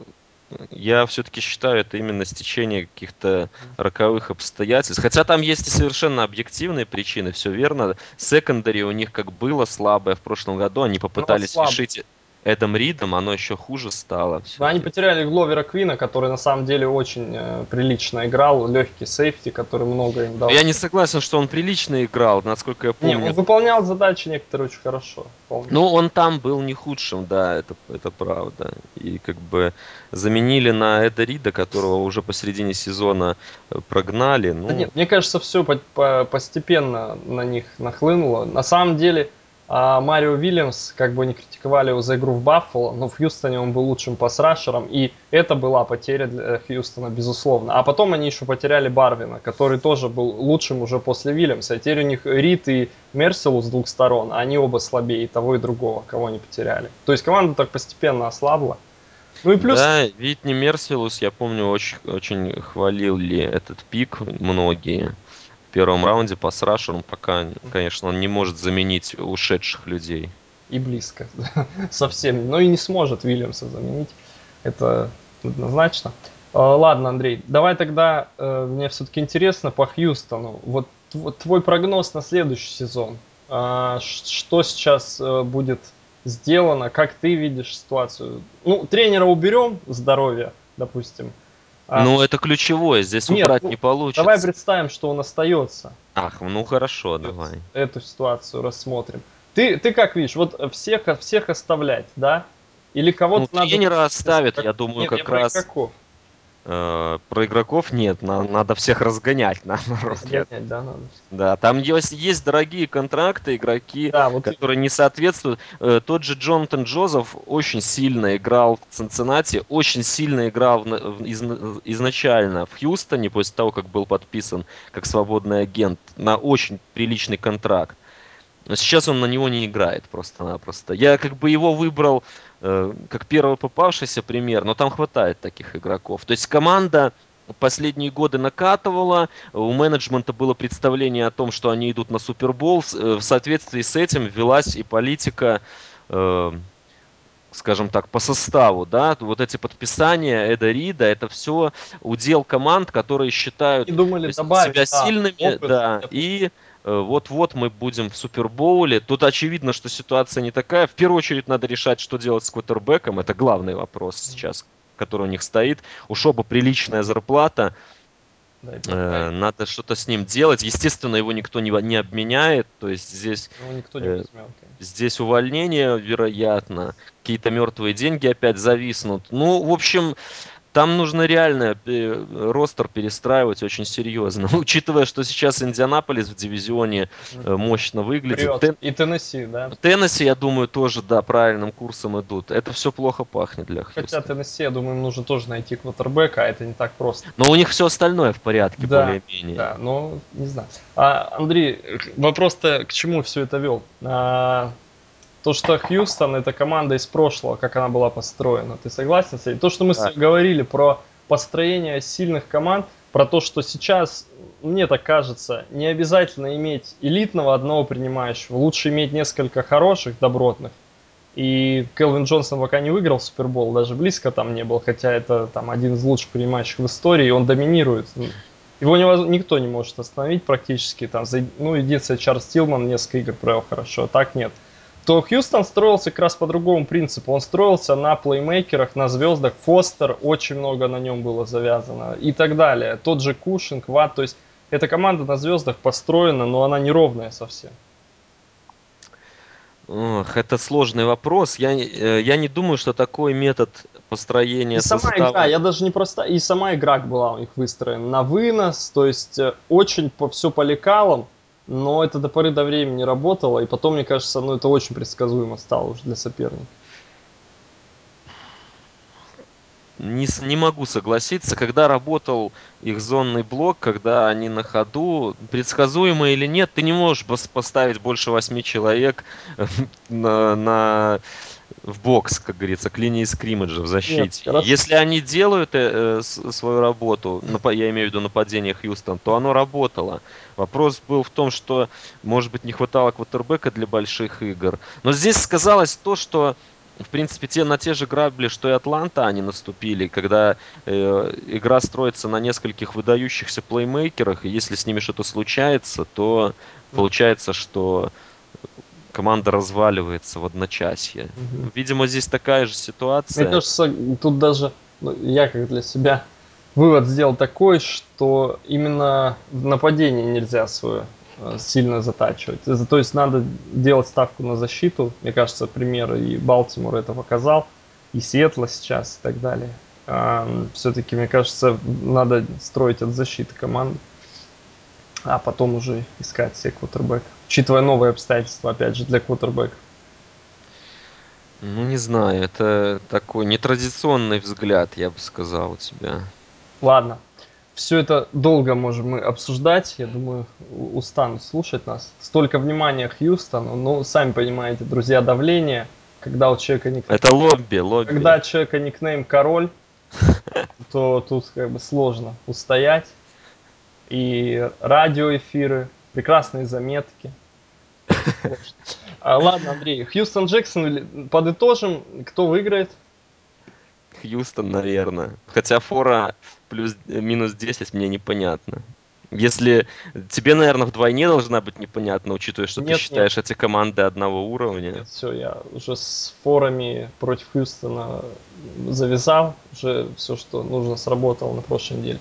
я все-таки считаю это именно стечение каких-то роковых обстоятельств. Хотя там есть и совершенно объективные причины, все верно. Секондари у них как было слабое в прошлом году, они попытались решить Эдом Ридом, оно еще хуже стало. Да, они потеряли Гловера Квина, который на самом деле очень э, прилично играл, легкий сейфти, который много им дал. Я не согласен, что он прилично играл, насколько я помню. Не, он выполнял задачи некоторые очень хорошо. Помню. Ну, он там был не худшим, да, это, это правда. И как бы заменили на Эда Рида, которого уже посередине сезона э, прогнали. Ну... Да нет, мне кажется, все по по постепенно на них нахлынуло. На самом деле, а Марио Уильямс, как бы не критиковали его за игру в Баффало, но в Хьюстоне он был лучшим пасрашером, и это была потеря для Хьюстона, безусловно. А потом они еще потеряли Барвина, который тоже был лучшим уже после Вильямса. А теперь у них Рид и Мерселу с двух сторон, а они оба слабее и того, и другого, кого они потеряли. То есть команда так постепенно ослабла. Ну и плюс... Да, Витни Мерсилус, я помню, очень, очень хвалил ли этот пик многие первом раунде по срашерам пока, конечно, он не может заменить ушедших людей. И близко. Совсем. Но и не сможет Вильямса заменить. Это однозначно. А, ладно, Андрей, давай тогда, э, мне все-таки интересно по Хьюстону. Вот твой прогноз на следующий сезон. А, что сейчас э, будет сделано? Как ты видишь ситуацию? Ну, тренера уберем, здоровье, допустим. А, ну, это ключевое, здесь нет, убрать ну, не получится. Давай представим, что он остается. Ах, ну хорошо, давай. Эту ситуацию рассмотрим. Ты, ты как видишь, вот всех, всех оставлять, да? Или кого-то ну, надо... Тренера оставят, я думаю, нет, как раз... Игроков. Э, про игроков нет, на, надо всех разгонять, на, Разгонять, да, надо. Да, там есть, есть дорогие контракты, игроки, да, вот которые и... не соответствуют. Э, тот же Джонатан Джозеф очень сильно играл в Цинциннати, очень сильно играл в, в, из, изначально в Хьюстоне, после того, как был подписан как свободный агент на очень приличный контракт. Но сейчас он на него не играет просто-напросто. Я как бы его выбрал как первый попавшийся пример, но там хватает таких игроков. То есть команда последние годы накатывала, у менеджмента было представление о том, что они идут на Супербол. Э, в соответствии с этим велась и политика э, скажем так, по составу, да, вот эти подписания Эда Рида, это все удел команд, которые считают и думали добавить, себя да, сильными, опыт, да, и Э, вот-вот мы будем в Супербоуле. Тут очевидно, что ситуация не такая. В первую очередь надо решать, что делать с квотербеком. Это главный вопрос сейчас, который у них стоит. У Шоба приличная зарплата. Э, надо что-то с ним делать. Естественно, его никто не, не обменяет. То есть здесь, никто не э, здесь увольнение, вероятно. Какие-то мертвые деньги опять зависнут. Ну, в общем, там нужно реально э, ростер перестраивать очень серьезно. Учитывая, что сейчас Индианаполис в дивизионе э, мощно выглядит. Тен... И Теннесси, да? Теннесси, я думаю, тоже, да, правильным курсом идут. Это все плохо пахнет для Хьюстона. Хотя Теннесси, я думаю, им нужно тоже найти квотербека, а это не так просто. Но у них все остальное в порядке, да, более-менее. Да, но не знаю. А, Андрей, вопрос-то к чему все это вел? А, то, что Хьюстон это команда из прошлого, как она была построена. Ты согласен с этим? То, что мы да. говорили про построение сильных команд, про то, что сейчас, мне так кажется, не обязательно иметь элитного одного принимающего. Лучше иметь несколько хороших, добротных. И Келвин Джонсон пока не выиграл Супербол, даже близко там не был, хотя это там один из лучших принимающих в истории, и он доминирует. Его никто не может остановить практически. Там, ну, единственное, Чарльз Тилман несколько игр провел хорошо, а так нет то Хьюстон строился как раз по другому принципу. Он строился на плеймейкерах, на звездах. Фостер, очень много на нем было завязано и так далее. Тот же Кушинг, Ват. То есть эта команда на звездах построена, но она неровная совсем. Ох, это сложный вопрос. Я, э, я не думаю, что такой метод построение и сама состава. игра, я даже не просто... И сама игра была у них выстроена на вынос, то есть э, очень по, все по лекалам, но это до поры до времени работало, и потом, мне кажется, ну это очень предсказуемо стало уже для соперника. Не, не могу согласиться, когда работал их зонный блок, когда они на ходу, предсказуемо или нет, ты не можешь поставить больше восьми человек на, на в бокс, как говорится, к линии скриммиджа в защите. Нет, Если они делают э, э свою работу, я имею в виду нападение Хьюстон, то оно работало. Вопрос был в том, что, может быть, не хватало квотербека для больших игр. Но здесь сказалось то, что в принципе, те, на те же грабли, что и Атланта, они наступили, когда э, игра строится на нескольких выдающихся плеймейкерах, и если с ними что-то случается, то получается, что команда разваливается в одночасье. Угу. Видимо, здесь такая же ситуация. Мне кажется, тут даже ну, я как для себя вывод сделал такой, что именно в нападении нельзя свое Э, сильно затачивать. То есть надо делать ставку на защиту. Мне кажется, пример и Балтимор это показал, и Сиэтла сейчас и так далее. Все-таки, мне кажется, надо строить от защиты команды, а потом уже искать себе квотербек. Учитывая новые обстоятельства, опять же, для квотербека. Ну, не знаю, это такой нетрадиционный взгляд, я бы сказал у тебя. Ладно, все это долго можем мы обсуждать. Я думаю, устанут слушать нас. Столько внимания Хьюстону. Ну, сами понимаете, друзья, давление. Когда у человека никнейм... Это лобби, лобби. Когда у человека никнейм король, то тут как бы сложно устоять. И радиоэфиры, прекрасные заметки. А, ладно, Андрей, Хьюстон Джексон, подытожим, кто выиграет? Хьюстон, наверное. Хотя фора плюс минус 10 мне непонятно. Если тебе, наверное, вдвойне должна быть непонятно, учитывая, что нет, ты считаешь нет. эти команды одного уровня. Нет, все, я уже с форами против Хьюстона завязал. Уже все, что нужно, сработало на прошлой неделе.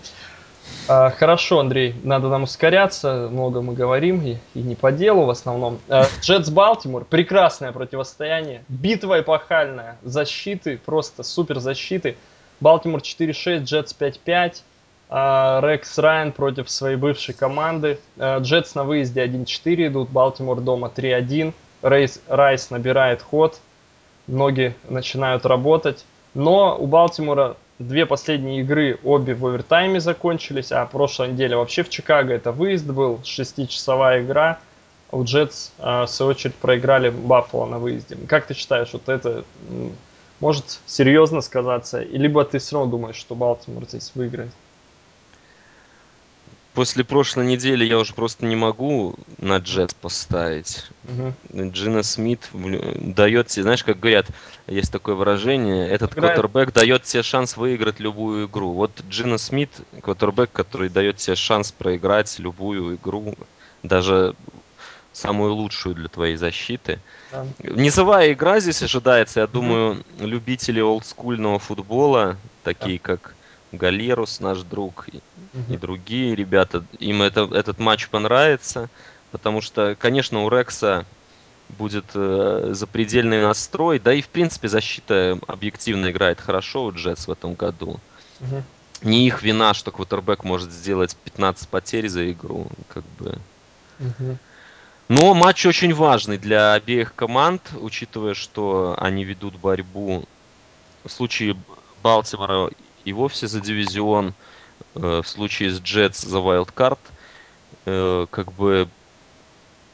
А, хорошо, Андрей, надо нам ускоряться, много мы говорим, и, и не по делу в основном. А, Джетс Балтимор, прекрасное противостояние, битва эпохальная, защиты, просто супер защиты. Балтимор 4-6, Джетс 5-5, а, Рекс Райан против своей бывшей команды. А, Джетс на выезде 1-4 идут, Балтимор дома 3-1. Рейс, Райс набирает ход, ноги начинают работать. Но у Балтимора Две последние игры обе в овертайме закончились, а прошлой неделе вообще в Чикаго это выезд был, шестичасовая игра. У Джетс, в свою очередь, проиграли Баффало на выезде. Как ты считаешь, вот это может серьезно сказаться? Либо ты все равно думаешь, что Балтимор здесь выиграет? После прошлой недели я уже просто не могу на Джет поставить. Угу. Джина Смит дает тебе, знаешь, как говорят, есть такое выражение, этот Играет. квотербек дает тебе шанс выиграть любую игру. Вот Джина Смит, квотербек, который дает тебе шанс проиграть любую игру, даже самую лучшую для твоей защиты. Да. Низовая игра здесь ожидается, я думаю, любители олдскульного футбола, такие да. как Галерус, наш друг, и, и другие ребята, им это, этот матч понравится, потому что, конечно, у Рекса будет э, запредельный настрой, да и в принципе защита объективно играет хорошо у Джетс в этом году. Угу. Не их вина, что квотербек может сделать 15 потерь за игру, как бы. Угу. Но матч очень важный для обеих команд, учитывая, что они ведут борьбу в случае Балтимора и вовсе за дивизион, э, в случае с Джетс за вайлдкарт. Э, как бы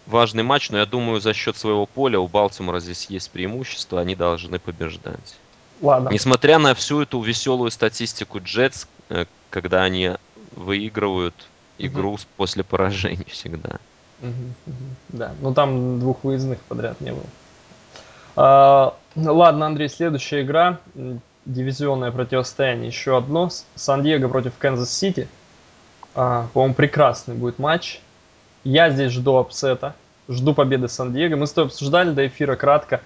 важный матч, но я думаю, за счет своего поля у Балтимора здесь есть преимущество, они должны побеждать. Ладно. Несмотря на всю эту веселую статистику Джетс, э, когда они выигрывают игру угу. после поражений всегда. Угу, угу. Да, но там двух выездных подряд не было. А, ладно, Андрей, следующая игра дивизионное противостояние еще одно. Сан-Диего против Канзас-Сити. А, по-моему, прекрасный будет матч. Я здесь жду upset а. Жду победы Сан-Диего. Мы с тобой обсуждали до эфира кратко.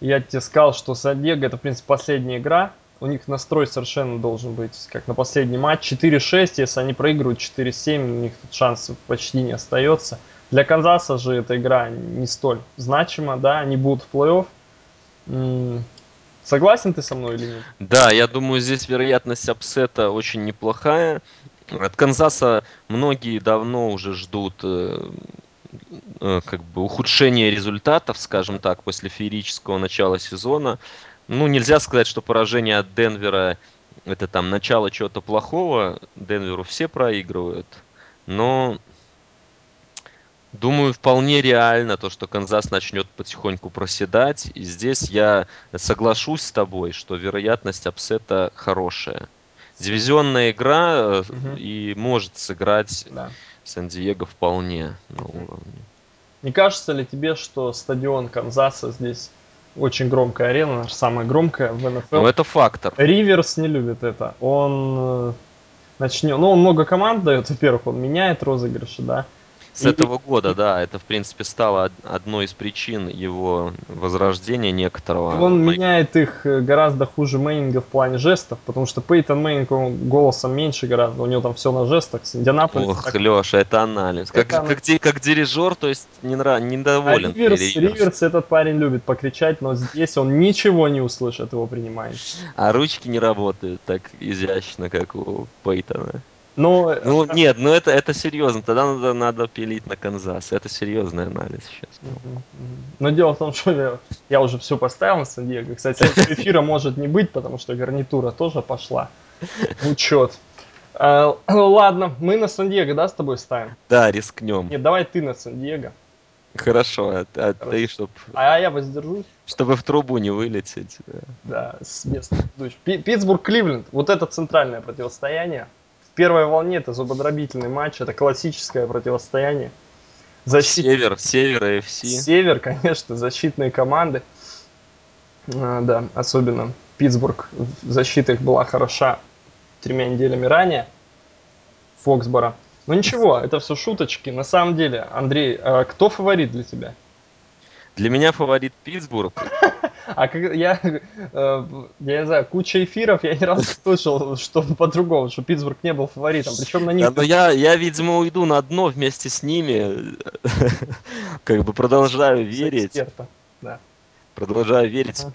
Я тебе сказал, что Сан-Диего это, в принципе, последняя игра. У них настрой совершенно должен быть, как на последний матч. 4-6, если они проигрывают 4-7, у них тут шансов почти не остается. Для Канзаса же эта игра не столь значима, да, они будут в плей-офф Согласен ты со мной или нет? Да, я думаю, здесь вероятность upset а очень неплохая. От Канзаса многие давно уже ждут э, э, как бы ухудшения результатов, скажем так, после феерического начала сезона. Ну, нельзя сказать, что поражение от Денвера это там начало чего-то плохого. Денверу все проигрывают. Но Думаю, вполне реально то, что Канзас начнет потихоньку проседать. И здесь я соглашусь с тобой, что вероятность upset а хорошая. Дивизионная игра угу. и может сыграть да. Сан-Диего вполне на уровне. Не кажется ли тебе, что стадион Канзаса здесь очень громкая арена, самая громкая в НФЛ? Ну, это фактор. Риверс не любит это. Он э, начнет... Ну, он много команд дает, во-первых, он меняет розыгрыши, да. С и, этого года, да, это в принципе стало одной из причин его возрождения некоторого. Он меняет их э, гораздо хуже Мейнинга в плане жестов, потому что Пейтон Мейнинг он голосом меньше гораздо, у него там все на жестах. Индианаполис. Ох, так... Леша, это анализ. Это как. Как, как дирижер, то есть не нрав... недоволен. А Риверс, Риверс этот парень любит покричать, но здесь он ничего не услышит, его принимает. А ручки не работают так изящно, как у Пейтона. Но... Ну, нет, ну это, это серьезно. Тогда надо, надо пилить на Канзас. Это серьезный анализ сейчас. Но дело в том, что я, я уже все поставил на Сан-Диего. Кстати, эфира может не быть, потому что гарнитура тоже пошла в учет. А, ладно, мы на Сан-Диего, да, с тобой ставим? Да, рискнем. Нет, давай ты на Сан-Диего. Хорошо, а, а ты чтоб... А я воздержусь. Чтобы в трубу не вылететь. Да, да с места Питтсбург-Кливленд. Вот это центральное противостояние первой волне это зубодробительный матч, это классическое противостояние. Защит... Север, Север и FC. Север, конечно, защитные команды. А, да, особенно Питтсбург, защита их была хороша тремя неделями ранее. Фоксбора. Но ничего, это все шуточки. На самом деле, Андрей, а кто фаворит для тебя? Для меня фаворит Питтсбург. А как я, э, я не знаю, куча эфиров, я ни разу не слышал, что по-другому, что Питтсбург не был фаворитом. Причем на них... Да, но я, я, видимо, уйду на дно вместе с ними. Как бы продолжаю верить. Эксперта, да. Продолжаю верить.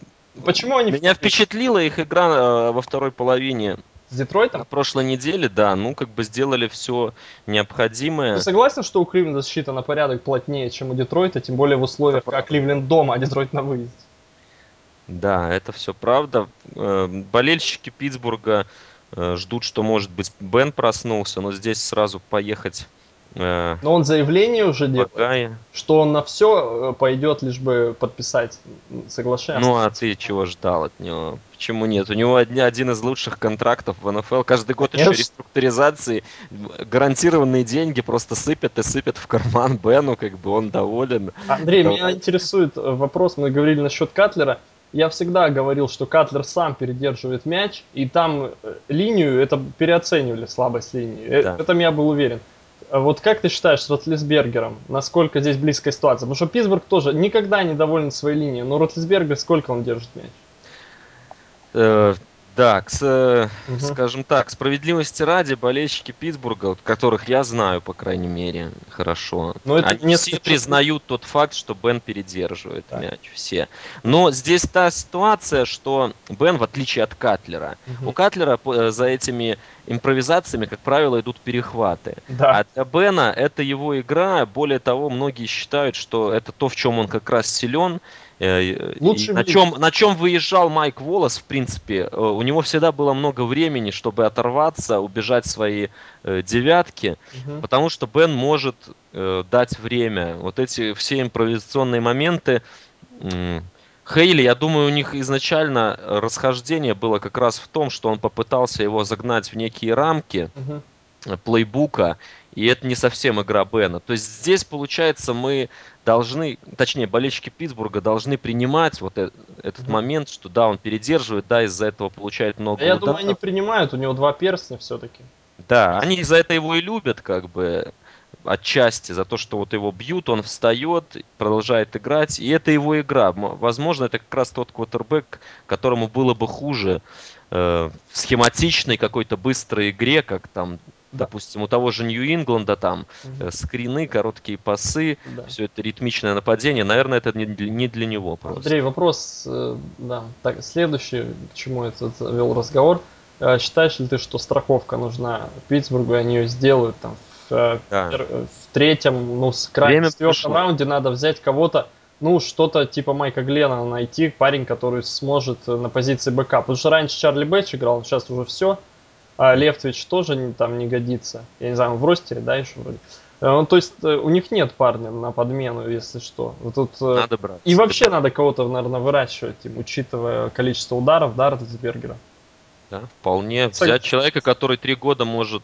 Почему они... Меня впечатлила их игра э, во второй половине с Детройтом? На прошлой неделе, да, ну как бы сделали все необходимое. Ты согласен, что у Кливленда защита на порядок плотнее, чем у Детройта, тем более в условиях, как Кливленд дома, а Детройт на выезде? Да, это все правда. Э, болельщики Питтсбурга э, ждут, что, может быть, Бен проснулся, но здесь сразу поехать Но он заявление уже делает, что он на все э, пойдет, лишь бы подписать соглашение. Ну а ты чего ждал от него? Почему нет? У него один из лучших контрактов в НФЛ. Каждый год Конечно. еще реструктуризации. Гарантированные деньги просто сыпят и сыпят в карман Бену, как бы он доволен. Андрей, Давай. меня интересует вопрос. Мы говорили насчет Катлера. Я всегда говорил, что Катлер сам передерживает мяч, и там э, линию это переоценивали, слабость линии. Да. Это я был уверен. А вот как ты считаешь с Ротлисбергером, насколько здесь близкая ситуация? Потому что Питтсбург тоже никогда не доволен своей линией, но Ротлисбергер сколько он держит мяч? Э, да, к, угу. скажем так, справедливости ради, болельщики Питтсбурга, которых я знаю, по крайней мере, хорошо, Но это они все признают тот факт, что Бен передерживает так. мяч, все. Но здесь та ситуация, что Бен, в отличие от Катлера, угу. у Катлера э, за этими импровизациями, как правило, идут перехваты. Да. А для Бена это его игра, более того, многие считают, что это то, в чем он как раз силен, Э, Лучше на, чем, на чем выезжал Майк Волос, в принципе, э, у него всегда было много времени, чтобы оторваться, убежать свои э, девятки, угу. потому что Бен может э, дать время. Вот эти все импровизационные моменты. Э, Хейли, я думаю, у них изначально расхождение было как раз в том, что он попытался его загнать в некие рамки угу. плейбука, и это не совсем игра Бена. То есть здесь, получается, мы должны, точнее, болельщики Питтсбурга должны принимать вот э- этот mm-hmm. момент, что да, он передерживает, да, из-за этого получает много да, Я думаю, они принимают, у него два перстня все-таки. Да, они из-за этого его и любят, как бы, отчасти, за то, что вот его бьют, он встает, продолжает играть, и это его игра. Возможно, это как раз тот квотербек, которому было бы хуже э, в схематичной какой-то быстрой игре, как там. Допустим, у того же Нью-Ингланда там э, скрины, короткие пасы, Да. все это ритмичное нападение. Наверное, это не для, не для него просто. Андрей, вопрос, э, да, так, следующий, к чему я тут вел разговор. Э, Считаешь ли ты, что страховка нужна Питтсбургу, и они ее сделают там в, Да. в третьем, ну, с крайнем четвертом раунде надо взять кого-то, ну, что-то типа Майка Глена найти, парень, который сможет на позиции БК. Потому что раньше Чарли Бэтч играл, сейчас уже все. А Левтвич тоже не, там не годится. Я не знаю, он в ростере, да, еще вроде. Ну, то есть э, у них нет парня на подмену, если что. Вот тут э, Надо брать. и вообще надо кого-то, наверное, выращивать, им, учитывая количество ударов, да, Ротсбергера. Да, вполне. Взять человека, который три года может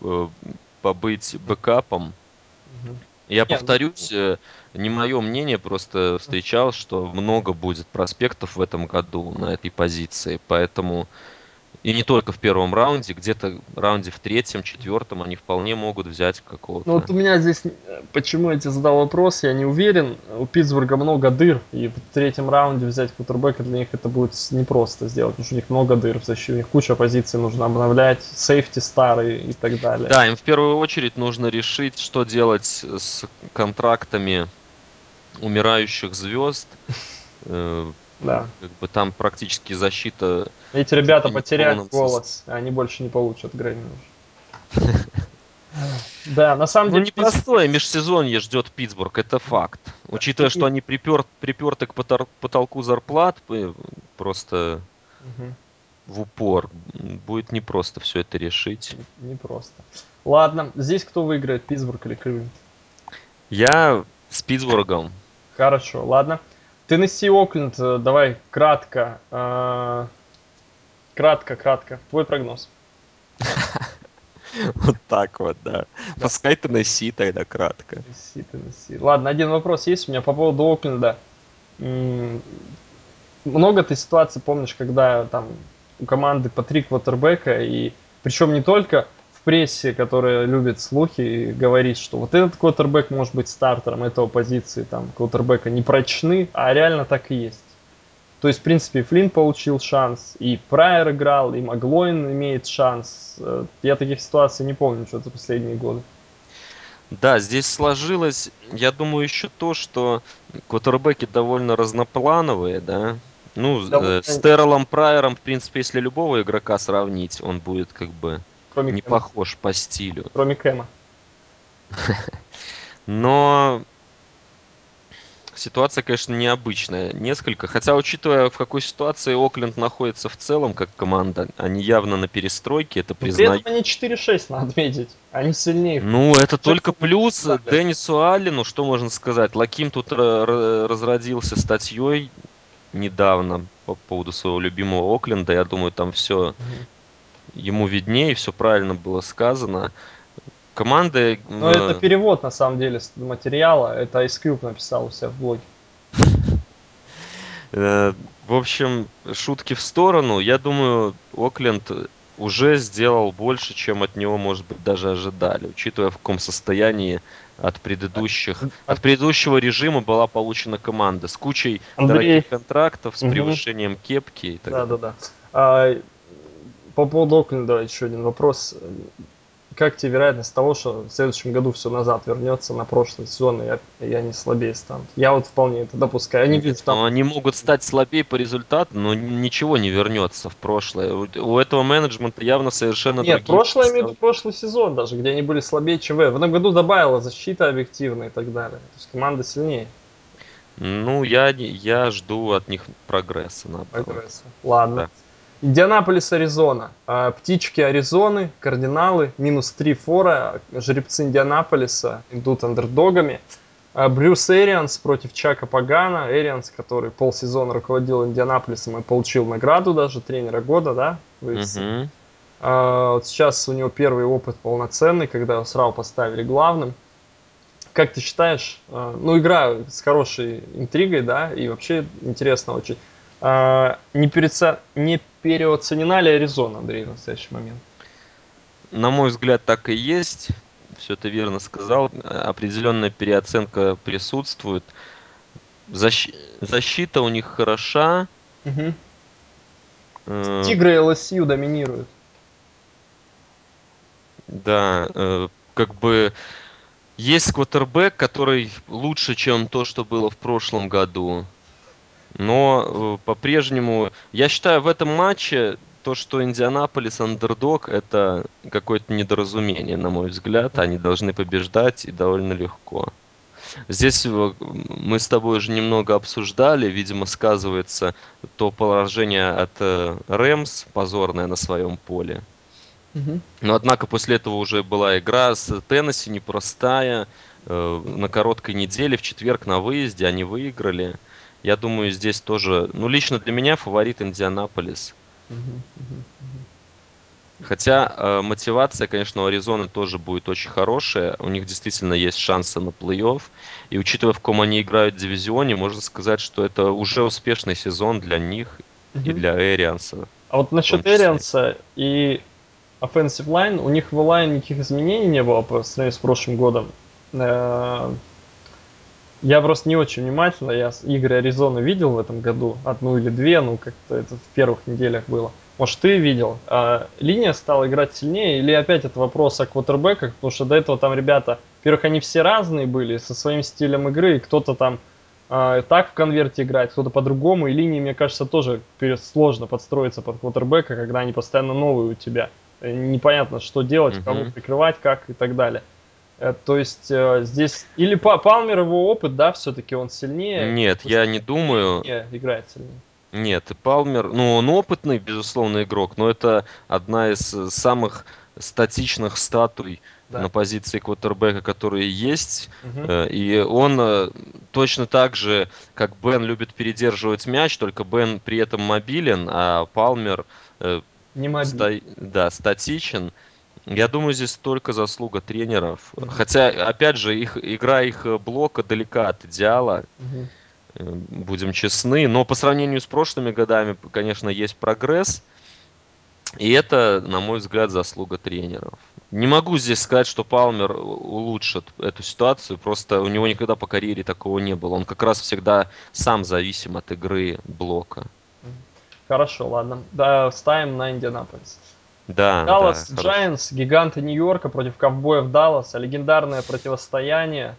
э, побыть бэкапом. Я ну- повторюсь, э, не мое мнение, просто встречал, что много будет проспектов в этом году на этой позиции. Поэтому и не только в первом раунде, где-то в раунде в третьем, четвертом они вполне могут взять какого-то. Ну вот у меня здесь, э, почему я тебе задал вопрос, я не уверен. У Питтсбурга много дыр, и в третьем раунде взять кутербека для них это будет непросто сделать, потому что у них много дыр в защите, у них куча позиций нужно обновлять, сейфти старые и так далее. Да, им в первую очередь нужно решить, что делать с контрактами умирающих звезд. Да. Как бы там практически защита Эти ребята полном голос, они больше не получат Грэмми. Да, на самом Ну, деле... непростое межсезонье ждет Питтсбург, это факт. Учитывая, что они припер, приперты к потолку зарплат, просто в упор, будет непросто все это решить. Непросто. Ладно, здесь кто выиграет, Питтсбург или Кливленд? Я с Питтсбургом. Хорошо, ладно. Теннесси Окленд, э, давай кратко. э, Кратко, кратко. Твой прогноз. Вот так вот, да. Пускай Теннесси тогда кратко. Теннесси, Теннесси. Ладно, один вопрос есть у меня по поводу Окленда. Много ты ситуаций помнишь, когда там у команды по три квотербека, и причем не только прессе, которая любит слухи и говорит, что вот этот квотербек может быть стартером этого позиции, там, квотербека не прочны, а реально так и есть. То есть, в принципе, Флинн получил шанс, и Прайер играл, и Маглоин имеет шанс. Э, Я таких ситуаций не помню что за последние годы. Да, здесь сложилось, я думаю, еще то, что квотербеки довольно разноплановые, да. Ну, э, Довольно- с Террелом Прайером, в принципе, если любого игрока сравнить, он будет как бы Кроме не Кэма. похож по стилю. Кроме Кэма. Но ситуация, конечно, необычная. Несколько. Хотя, учитывая, в какой ситуации Окленд находится в целом, как команда, они явно на перестройке, это Но при этом они 4-6, надо отметить. Они сильнее. Ну, это только плюс Даггар. Деннису Аллену, что можно сказать. Лаким тут ра- ра- разродился статьей недавно по поводу своего любимого Окленда. Я думаю, там все. Ему виднее, все правильно было сказано. Команды... Ну, это перевод, на самом деле, материала. Это Ice Cube написал у себя в блоге. Э, В общем, шутки в сторону. Я думаю, Окленд уже сделал больше, чем от него, может быть, даже ожидали, учитывая в каком состоянии от предыдущих, А- от предыдущего режима была получена команда с кучей Андрей. дорогих контрактов, с превышением кепки и так Да, далее. да, да. А, по поводу Окленда еще один вопрос. Как тебе вероятность того, что в следующем году все назад вернется на прошлый сезон, и, я- и они слабее станут? Я вот вполне это допускаю. Не вижу там... они могут стать слабее по результату, но ничего не вернется в прошлое. У этого менеджмента явно совершенно Нет, прошлое, я имею в виду представления. прошлый сезон даже, где они были слабее ЧВ. В этом году добавила защита объективная и так далее. То есть команда сильнее. Ну, я, я жду от них прогресса, наоборот. Прогресса. Ладно. Да. Индианаполис, Аризона. А, Птички Аризоны, кардиналы, минус 3 фора. Жеребцы Индианаполиса идут андердогами. А, Брюс Эрианс против Чака Пагана. Эрианс, который полсезона руководил Индианаполисом и получил награду даже тренера года, да? Вы-. А, вот сейчас у него первый опыт полноценный, когда его сразу поставили главным. Как ты считаешь, ну, игра с хорошей интригой, да, и вообще интересно очень. А, не, переца- не переоценена ли Аризона, Андрей, в настоящий момент? На мой взгляд, так и есть. Все ты верно сказал. Определенная переоценка присутствует. Защ- Защита у них хороша. Мгм. Э, Тигры ЛСЮ доминируют. Да, э, как бы есть квотербек, который лучше, чем то, что было в прошлом году. Но э, по-прежнему, я считаю, в этом матче то, что Индианаполис андердог, это какое-то недоразумение, на мой взгляд. Они должны побеждать и довольно легко. Здесь э, мы с тобой уже немного обсуждали, видимо, сказывается то поражение от э, Рэмс, позорное на своем поле. Но однако после этого уже была игра с Теннесси непростая. На короткой неделе, в четверг на выезде они выиграли. Я думаю, здесь тоже, ну, лично для меня фаворит Индианаполис. Хотя э, мотивация, конечно, у Аризоны тоже будет очень хорошая. У них действительно есть шансы на плей-офф. И учитывая, в ком они играют в дивизионе, можно сказать, что это уже успешный сезон для них и для Эрианса. А вот насчет Эрианса и offensive line, у них в лайн никаких изменений не было по сравнению с прошлым годом. Я просто не очень внимательно, я игры Аризоны видел в этом году, одну или две, ну как-то это в первых неделях было. Может, ты видел? А линия стала играть сильнее, или опять это вопрос о квотербеках, потому что до этого там ребята, во-первых, они все разные были со своим стилем игры, и кто-то там а, так в конверте играет, кто-то по-другому, и линии, мне кажется, тоже сложно подстроиться под квотербека, когда они постоянно новые у тебя. Непонятно, что делать, uh-huh. кого прикрывать, как и так далее. Э, то есть э, здесь или Палмер его опыт, да, все-таки он сильнее. Нет, я не думаю. Играет сильнее. Нет, Палмер, ну он опытный, безусловно, игрок, но это одна из самых статичных статуй да. на позиции квотербека, которые есть. Угу. И он точно так же, как Бен любит передерживать мяч, только Бен при этом мобилен, а Палмер не мобилен. Ста- да, статичен. Я думаю, здесь только заслуга тренеров. Угу. Хотя, опять же, их игра их блока далека от идеала. Угу. Будем честны. Но по сравнению с прошлыми годами, конечно, есть прогресс. И это, на мой взгляд, заслуга тренеров. Не могу здесь сказать, что Палмер улучшит эту ситуацию. Просто у него никогда по карьере такого не было. Он как раз всегда сам зависим от игры блока. Хорошо, ладно. Да, ставим на Индианаполис. Да, Даллас да, Giants, гиганты Нью-Йорка против ковбоев Далласа. Легендарное противостояние.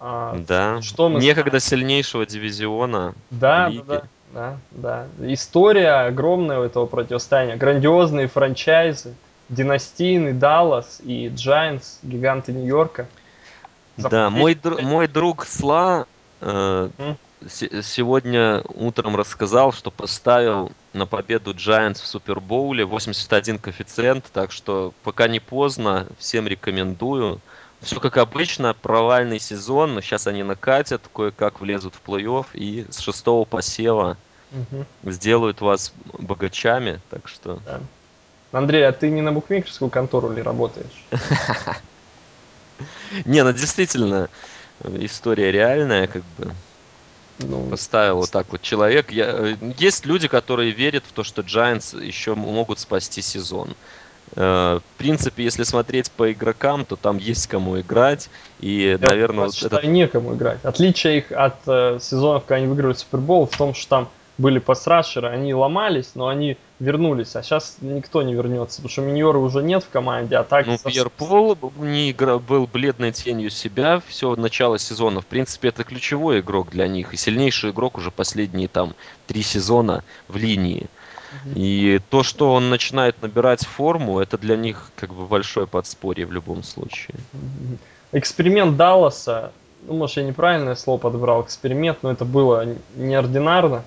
А, да. Что мы Некогда знаем? сильнейшего дивизиона. Да, да, да, да, да. История огромная у этого противостояния. Грандиозные франчайзы. Династийный Даллас и Giants, гиганты Нью-Йорка. Да, мой, дру, мой друг Сла э, сегодня утром рассказал, что поставил на победу Giants в Супербоуле 81 коэффициент, так что пока не поздно, всем рекомендую. Все как обычно, провальный сезон, но сейчас они накатят, кое-как влезут в плей-офф и с шестого посева угу. сделают вас богачами, так что... Да. Андрей, а ты не на букмекерскую контору ли работаешь? Не, ну действительно, история реальная, как бы. Ну, Поставил вот так вот человек. Я, э, есть люди, которые верят в то, что Giants еще могут спасти сезон. Э, в принципе, если смотреть по игрокам, то там есть кому играть. И, Я наверное, вот это... некому играть. Отличие их от э, сезонов, когда они выиграли Супербол, в том, что там были пасрашеры, они ломались, но они вернулись, а сейчас никто не вернется, потому что миньоры уже нет в команде, а так... Ну, Пьер Пол не игра, был бледной тенью себя все начало сезона. В принципе, это ключевой игрок для них, и сильнейший игрок уже последние там три сезона в линии. И то, что он начинает набирать форму, это для них как бы большое подспорье в любом случае. Эксперимент Далласа, ну, может, я неправильное слово подобрал, эксперимент, но это было неординарно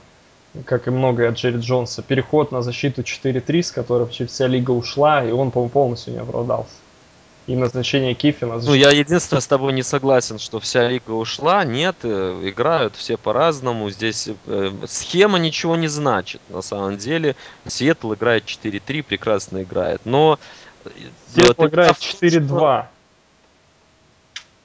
как и многое от Джерри Джонса, переход на защиту 4-3, с которой вообще вся лига ушла, и он, по-моему, полностью не оправдался. И назначение Киффина... Ну, я единственное с тобой не согласен, что вся лига ушла. Нет, э, играют все по-разному. Здесь э, схема ничего не значит. На самом деле, Сиэтл играет 4-3, прекрасно играет. Но... Э, Сиэтл играет 4-2.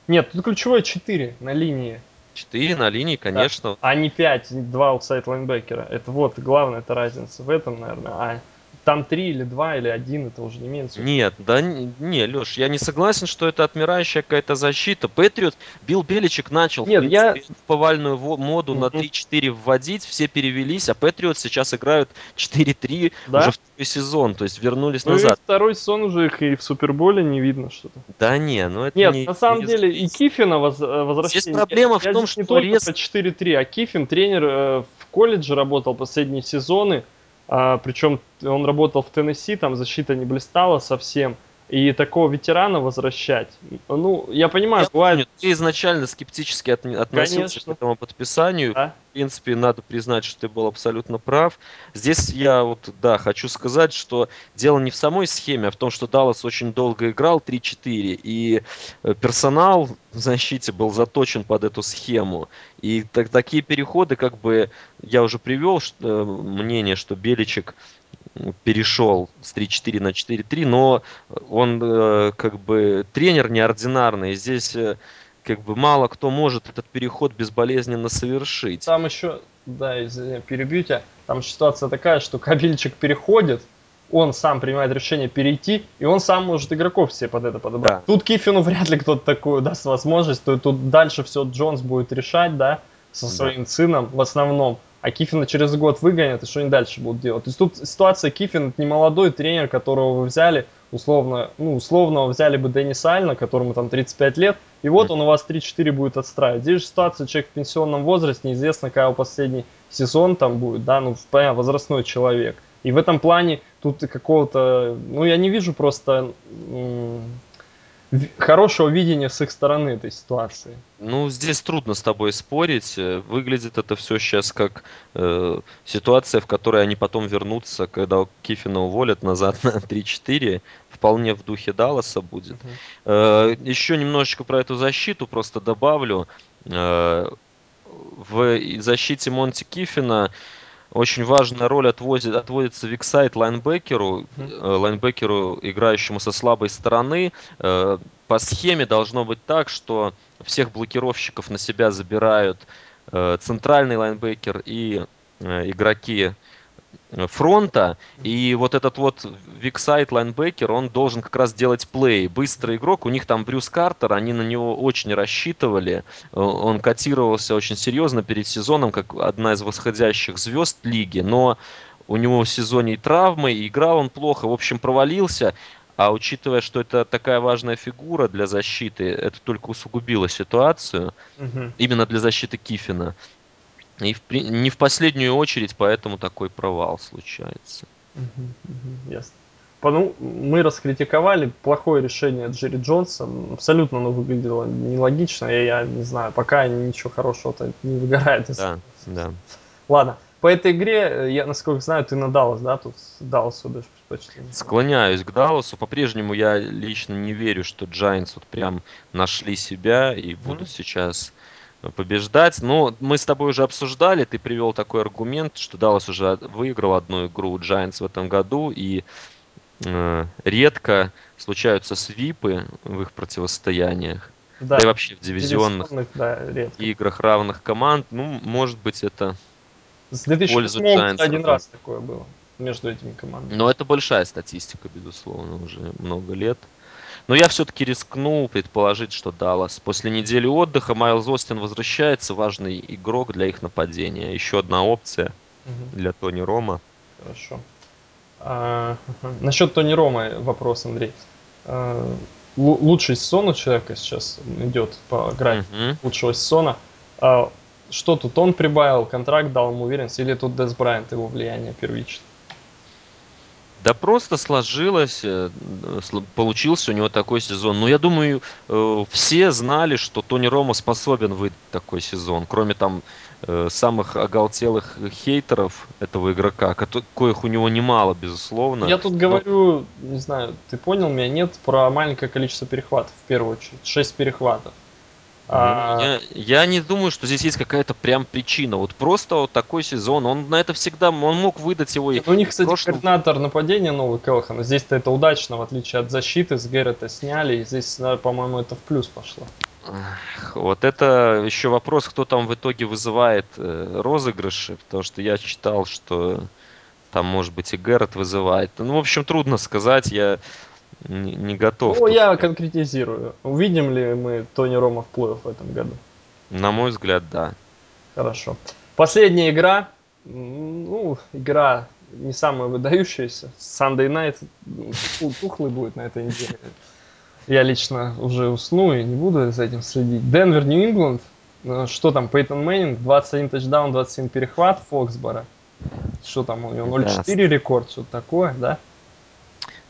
Нет, тут ключевое 4 на линии. 4 на линии, конечно. Да. А не 5, два outside лайнбекера. Это вот главная эта разница в этом, наверное. А там три или два или один, это уже не сути. Нет, да не, Леш, я не согласен, что это отмирающая какая-то защита. Патриот, Билл Беличек начал Нет, принципе, я... повальную моду на 3-4 вводить, все перевелись, а Патриот сейчас играют 4-3 да? уже второй сезон, то есть вернулись ну назад. И второй сезон уже их и в Суперболе не видно что-то. Да не, ну это Нет, не... на самом не деле и Кифина воз, э, возвращение. Здесь проблема в том, что не только рез... по 4-3, а Кифин тренер э, в колледже работал последние сезоны, а, причем он работал в Теннесси, там защита не блистала совсем. И такого ветерана возвращать, ну, я понимаю, я бывает... Помню, ты изначально скептически от, относился Конечно. к этому подписанию. Да. В принципе, надо признать, что ты был абсолютно прав. Здесь я вот, да, хочу сказать, что дело не в самой схеме, а в том, что Даллас очень долго играл 3-4, и э, персонал в защите был заточен под эту схему. И так, такие переходы, как бы, я уже привел что, э, мнение, что Беличек перешел с 3-4 на 4-3, но он э, как бы тренер неординарный. Здесь э, как бы мало кто может этот переход безболезненно совершить. Там еще, да, извини, перебью тебя, там ситуация такая, что кабельчик переходит, он сам принимает решение перейти, и он сам может игроков себе под это подобрать. Да. Тут Кифину вряд ли кто-то такую даст возможность, то тут дальше все Джонс будет решать, да, со своим да. сыном в основном а Кифина через год выгонят, и что они дальше будут делать? То есть тут ситуация Кифин это не молодой тренер, которого вы взяли, условно, ну, условно взяли бы Денниса Альна, которому там 35 лет, и вот он у вас 3-4 будет отстраивать. Здесь же ситуация, человек в пенсионном возрасте, неизвестно, какой его последний сезон там будет, да, ну, понятно, возрастной человек. И в этом плане тут какого-то, ну, я не вижу просто хорошего видения с их стороны этой ситуации. Ну, здесь трудно с тобой спорить. Э, выглядит это все сейчас как э, ситуация, в которой они потом вернутся, когда Киффина уволят назад на 3-4. Вполне в духе Далласа будет. Uh-huh. Э, еще немножечко про эту защиту просто добавлю. Э, в защите Монти Киффина очень важная роль отводит, отводится weakside лайнбекеру, mm-hmm. лайнбекеру, играющему со слабой стороны. Э, по схеме должно быть так, что всех блокировщиков на себя забирают э, центральный лайнбекер и игроки фронта, и вот этот вот weakside лайнбекер, он должен как раз делать play. Быстрый игрок, у них там Брюс Картер, они на него очень рассчитывали, он котировался очень серьезно перед сезоном, как одна из восходящих звезд лиги, но у него в сезоне и травмы, и играл он плохо, в общем, провалился, а учитывая, что это такая важная фигура для защиты, это только усугубило ситуацию, угу. именно для защиты Кифина. И в, не в последнюю очередь поэтому такой провал случается. Ясно. Ну, мы раскритиковали плохое решение Джерри Джонса. Абсолютно оно выглядело нелогично. И я не знаю, пока ничего хорошего-то не выгорает. Да, да. Ладно. По этой игре, я, насколько знаю, ты на Даллас, да? Тут Далласу даешь предпочтение. Склоняюсь к Далласу. По-прежнему я лично не верю, что Giants вот прям нашли себя и mm-hmm. будут сейчас побеждать. Но мы с тобой уже обсуждали, ты привел такой аргумент, что Даллас уже выиграл одну игру у Giants в этом году, и э, редко случаются свипы в их противостояниях. Да, да и вообще в дивизионных, да, играх равных команд. Ну, может быть, это с 2008 один раз такое было между этими командами. Но это большая статистика, безусловно, уже много лет. Но я все-таки рискнул предположить, что Даллас. После недели отдыха Майлз Остин возвращается, важный игрок для их нападения. Еще одна опция угу. для Тони Рома. Хорошо. А, насчет Тони Рома вопрос, Андрей. А, лучший сезон у человека сейчас идет по графику угу. лучшего сезона. А, что тут он прибавил, контракт дал ему уверенность, или тут Дес Брайант его влияние первичное? Да просто сложилось, э, получился у него такой сезон. Но ну, я думаю, э, все знали, что Тони Рома способен выдать такой сезон. Кроме там э, самых оголтелых хейтеров этого игрока, коих у него немало, безусловно. Я тут говорю, не знаю, ты понял меня, нет, про маленькое количество перехватов, в первую очередь. Шесть перехватов. А... Я, я не думаю, что здесь есть какая-то прям причина. Вот просто вот такой сезон, он на это всегда, он мог выдать его. у них, кстати, прошлом... координатор нападения новый Келхан. Здесь-то это удачно, в отличие от защиты, с Гэррета сняли, и здесь, по-моему, это в плюс пошло. Вот это еще вопрос, кто там в итоге вызывает э, розыгрыши, потому что я читал, что там, может быть, и Гэррет вызывает. Ну, в общем, трудно сказать, я не, не готов. Ну, я конкретизирую. Увидим ли мы Тони Ромо в плей-офф в этом году? На мой взгляд, да. Хорошо. Последняя игра. Ну, игра не самая выдающаяся. Sunday Night тухлый будет на этой неделе. Я лично уже усну и не буду за этим следить. Денвер, Нью-Ингланд. Что там, Пейтон Мэннинг, 21 тачдаун, 21 перехват Фоксбора. Что там у него, 0-4 да. рекорд, что-то такое, да?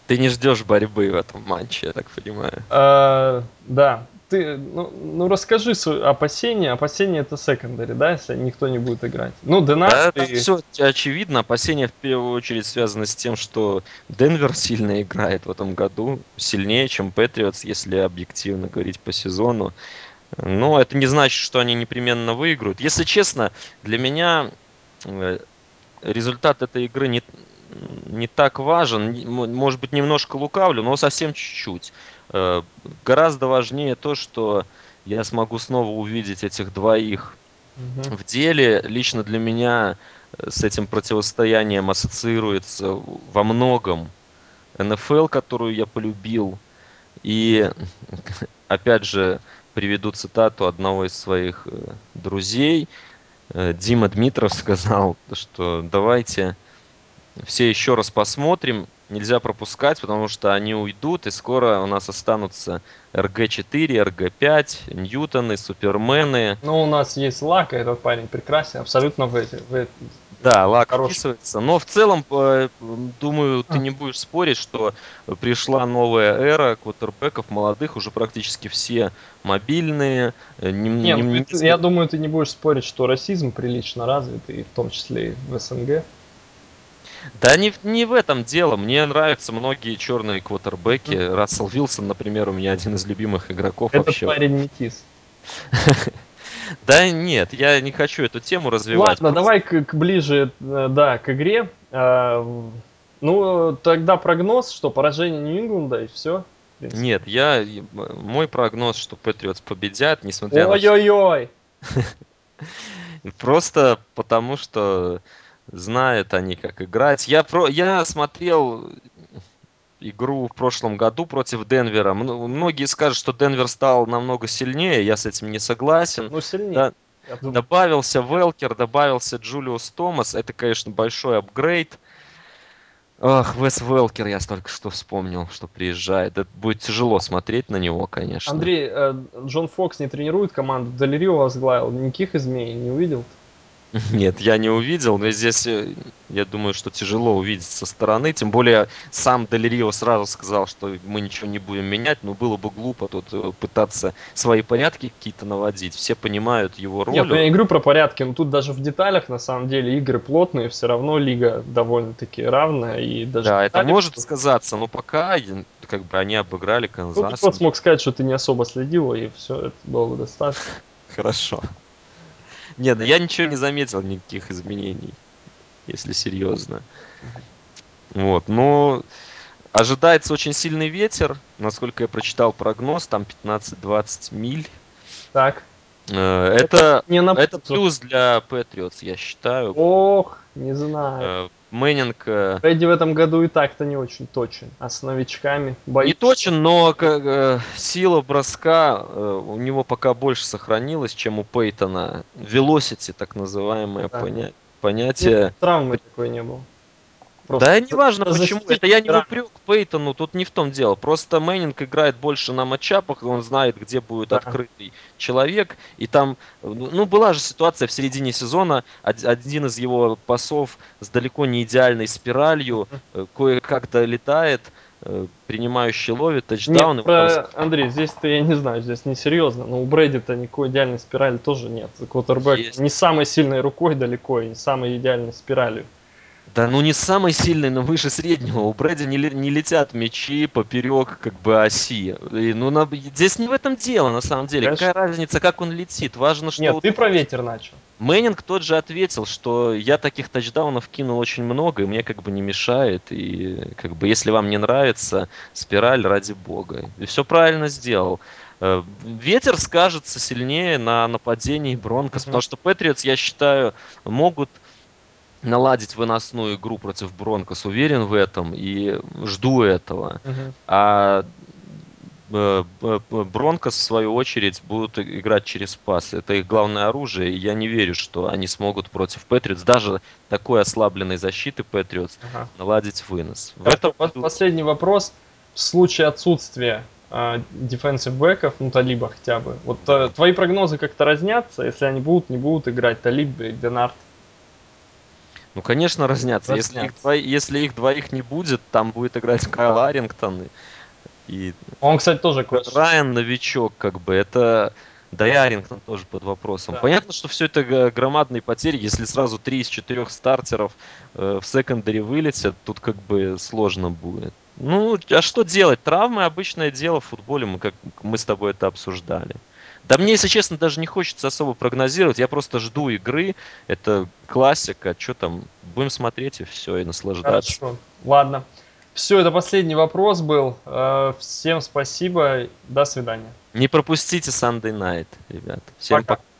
Ты не ждешь борьбы в этом матче, я так понимаю. А, да. Ты, ну, ну расскажи свои опасения. Опасения это секондари, да, если никто не будет играть. Ну, Денас да, ты... все очевидно. Опасения в первую очередь связаны с тем, что Денвер сильно играет в этом году. Сильнее, чем Патриотс, если объективно говорить по сезону. Но это не значит, что они непременно выиграют. Если честно, для меня э, результат этой игры не, не так важен. Может быть, немножко лукавлю, но совсем чуть-чуть. Э, гораздо важнее то, что я смогу снова увидеть этих двоих угу. в деле. Лично для меня э, с этим противостоянием ассоциируется во многом НФЛ, которую я полюбил. И, опять же, приведу цитату одного из своих э, друзей. Дима Дмитров сказал, что давайте все еще раз посмотрим. Нельзя пропускать, потому что они уйдут, и скоро у нас останутся РГ-4, РГ-5, Ньютоны, Супермены. Ну, у нас есть Лак, этот парень прекрасен, абсолютно в эти, в эти да, лак Хороший. вписывается. Но в целом, э, думаю, ты не будешь спорить, что пришла новая эра квотербеков молодых, уже практически все мобильные. Э, не, не, ну, не, я думаю, ты не будешь спорить, что расизм прилично развит, и в том числе и в СНГ. Да не, не в этом дело. Мне нравятся многие черные квотербеки. Mm-hmm. Рассел Вилсон, например, у меня один из любимых игроков Этот вообще. парень метис. Да нет, я не хочу эту тему развивать. Ладно, давай к, к ближе, э, да, к игре. А, ну, тогда прогноз, что поражение Нью-Ингланда и все. Нет, я мой прогноз, что Патриотс победят, несмотря Ой-ой-ой! на... Просто потому, что знают они, как играть. Я, про... я смотрел игру в прошлом году против Денвера. Многие скажут, что Денвер стал намного сильнее, я с этим не согласен. Ну, сильнее. Да, добавился Велкер, добавился Джулиус Томас. Это, конечно, большой апгрейд. Ах, Вес Велкер я только что вспомнил, что приезжает. Это будет тяжело смотреть на него, конечно. Андрей, э, Джон Фокс не тренирует команду, Долерио возглавил. Никаких изменений не увидел? -то? Нет, я не увидел, но здесь э, я думаю, что тяжело увидеть со стороны. Тем более сам Делерио сразу сказал, что мы ничего не будем менять, но было бы глупо тут э, пытаться свои порядки какие-то наводить. Все понимают его роль. Нет, ну я не говорю про порядки, но тут даже в деталях на самом деле игры плотные, все равно лига довольно-таки равная. И даже да, это может сказаться, но пока как бы они обыграли Канзас. Ну, ты смог сказать, что ты не особо следил, и все, это было бы достаточно. Хорошо. Нет, ну я ничего не заметил, никаких изменений, если серьезно. Вот, но ожидается очень сильный ветер. Насколько я прочитал прогноз, там 15-20 миль. Так. Э, это, это, не на это плюс для Patriots, я считаю. Ох, не знаю. Э, Мэннинг... Фредди в этом году и так-то не очень точен, а с новичками боится. Не точен, но э, сила броска э, у него пока больше сохранилась, чем у Пейтона. Velocity, так называемое да. поня- понятие. Нет, травмы такой не было. Просто да, не важно почему. Это я не упрек Пейтону, тут не в том дело. Просто Мэннинг играет больше на matchup ах, он знает, где будет да. открытый человек. И там, ну, была же ситуация в середине сезона, один из его пасов с далеко не идеальной спиралью э, кое-как долетает, э, принимающий ловит тачдаун. Нет, про... просто... Андрей, здесь-то я не знаю, здесь не серьезно, но у Брэди-то никакой идеальной спирали тоже нет. Квотербек не самой сильной рукой далеко и не самой идеальной спиралью. Да ну не самый сильный, но выше среднего. У Брэди не, не летят мячи поперек как бы оси. И, ну на, здесь не в этом дело на самом деле. Конечно. Какая разница, как он летит? Важно, что... Нет, ты про ветер начал. Мэннинг тот же ответил, что я таких тачдаунов кинул очень много, и мне как бы не мешает. И как бы если вам не нравится спираль, ради бога. И все правильно сделал. Э, ветер скажется сильнее на нападении Бронкос, mm-hmm. потому что Патриотс, я считаю, могут наладить выносную игру против Бронкос, уверен в этом и жду этого. Мгм. А э, Бронкос, в свою очередь, будут играть через пас. Это их главное оружие, и я не верю, что они смогут против Патриотс, даже такой ослабленной защиты Патриотс, Ага. наладить вынос. В этом году- Последний вопрос. В случае отсутствия дефенсив бэков, ну, Талиба хотя бы, вот э, твои прогнозы как-то разнятся, если они будут, не будут играть Талиб и Денарт? Ну, конечно, разнятся. Если их, Разнятся. двои- если их двоих не будет, там будет играть Кайл Арингтон и- и Он, кстати, тоже класс. Райан новичок, как бы, это... Да и Арингтон тоже под вопросом. Да. Понятно, что все это громадные потери. Если сразу три из четырех стартеров э, в секондаре вылетят, тут как бы сложно будет. Ну, а что делать? Травмы обычное дело в футболе, мы, как, мы с тобой это обсуждали. Да мне, если честно, даже не хочется особо прогнозировать. Я просто жду игры. Это классика. Что там? Будем смотреть и все, и наслаждаться. Хорошо. Ладно. Все, это последний вопрос был. Э, Всем спасибо. До свидания. Не пропустите Sunday Night, ребят. Всем Пока. пока.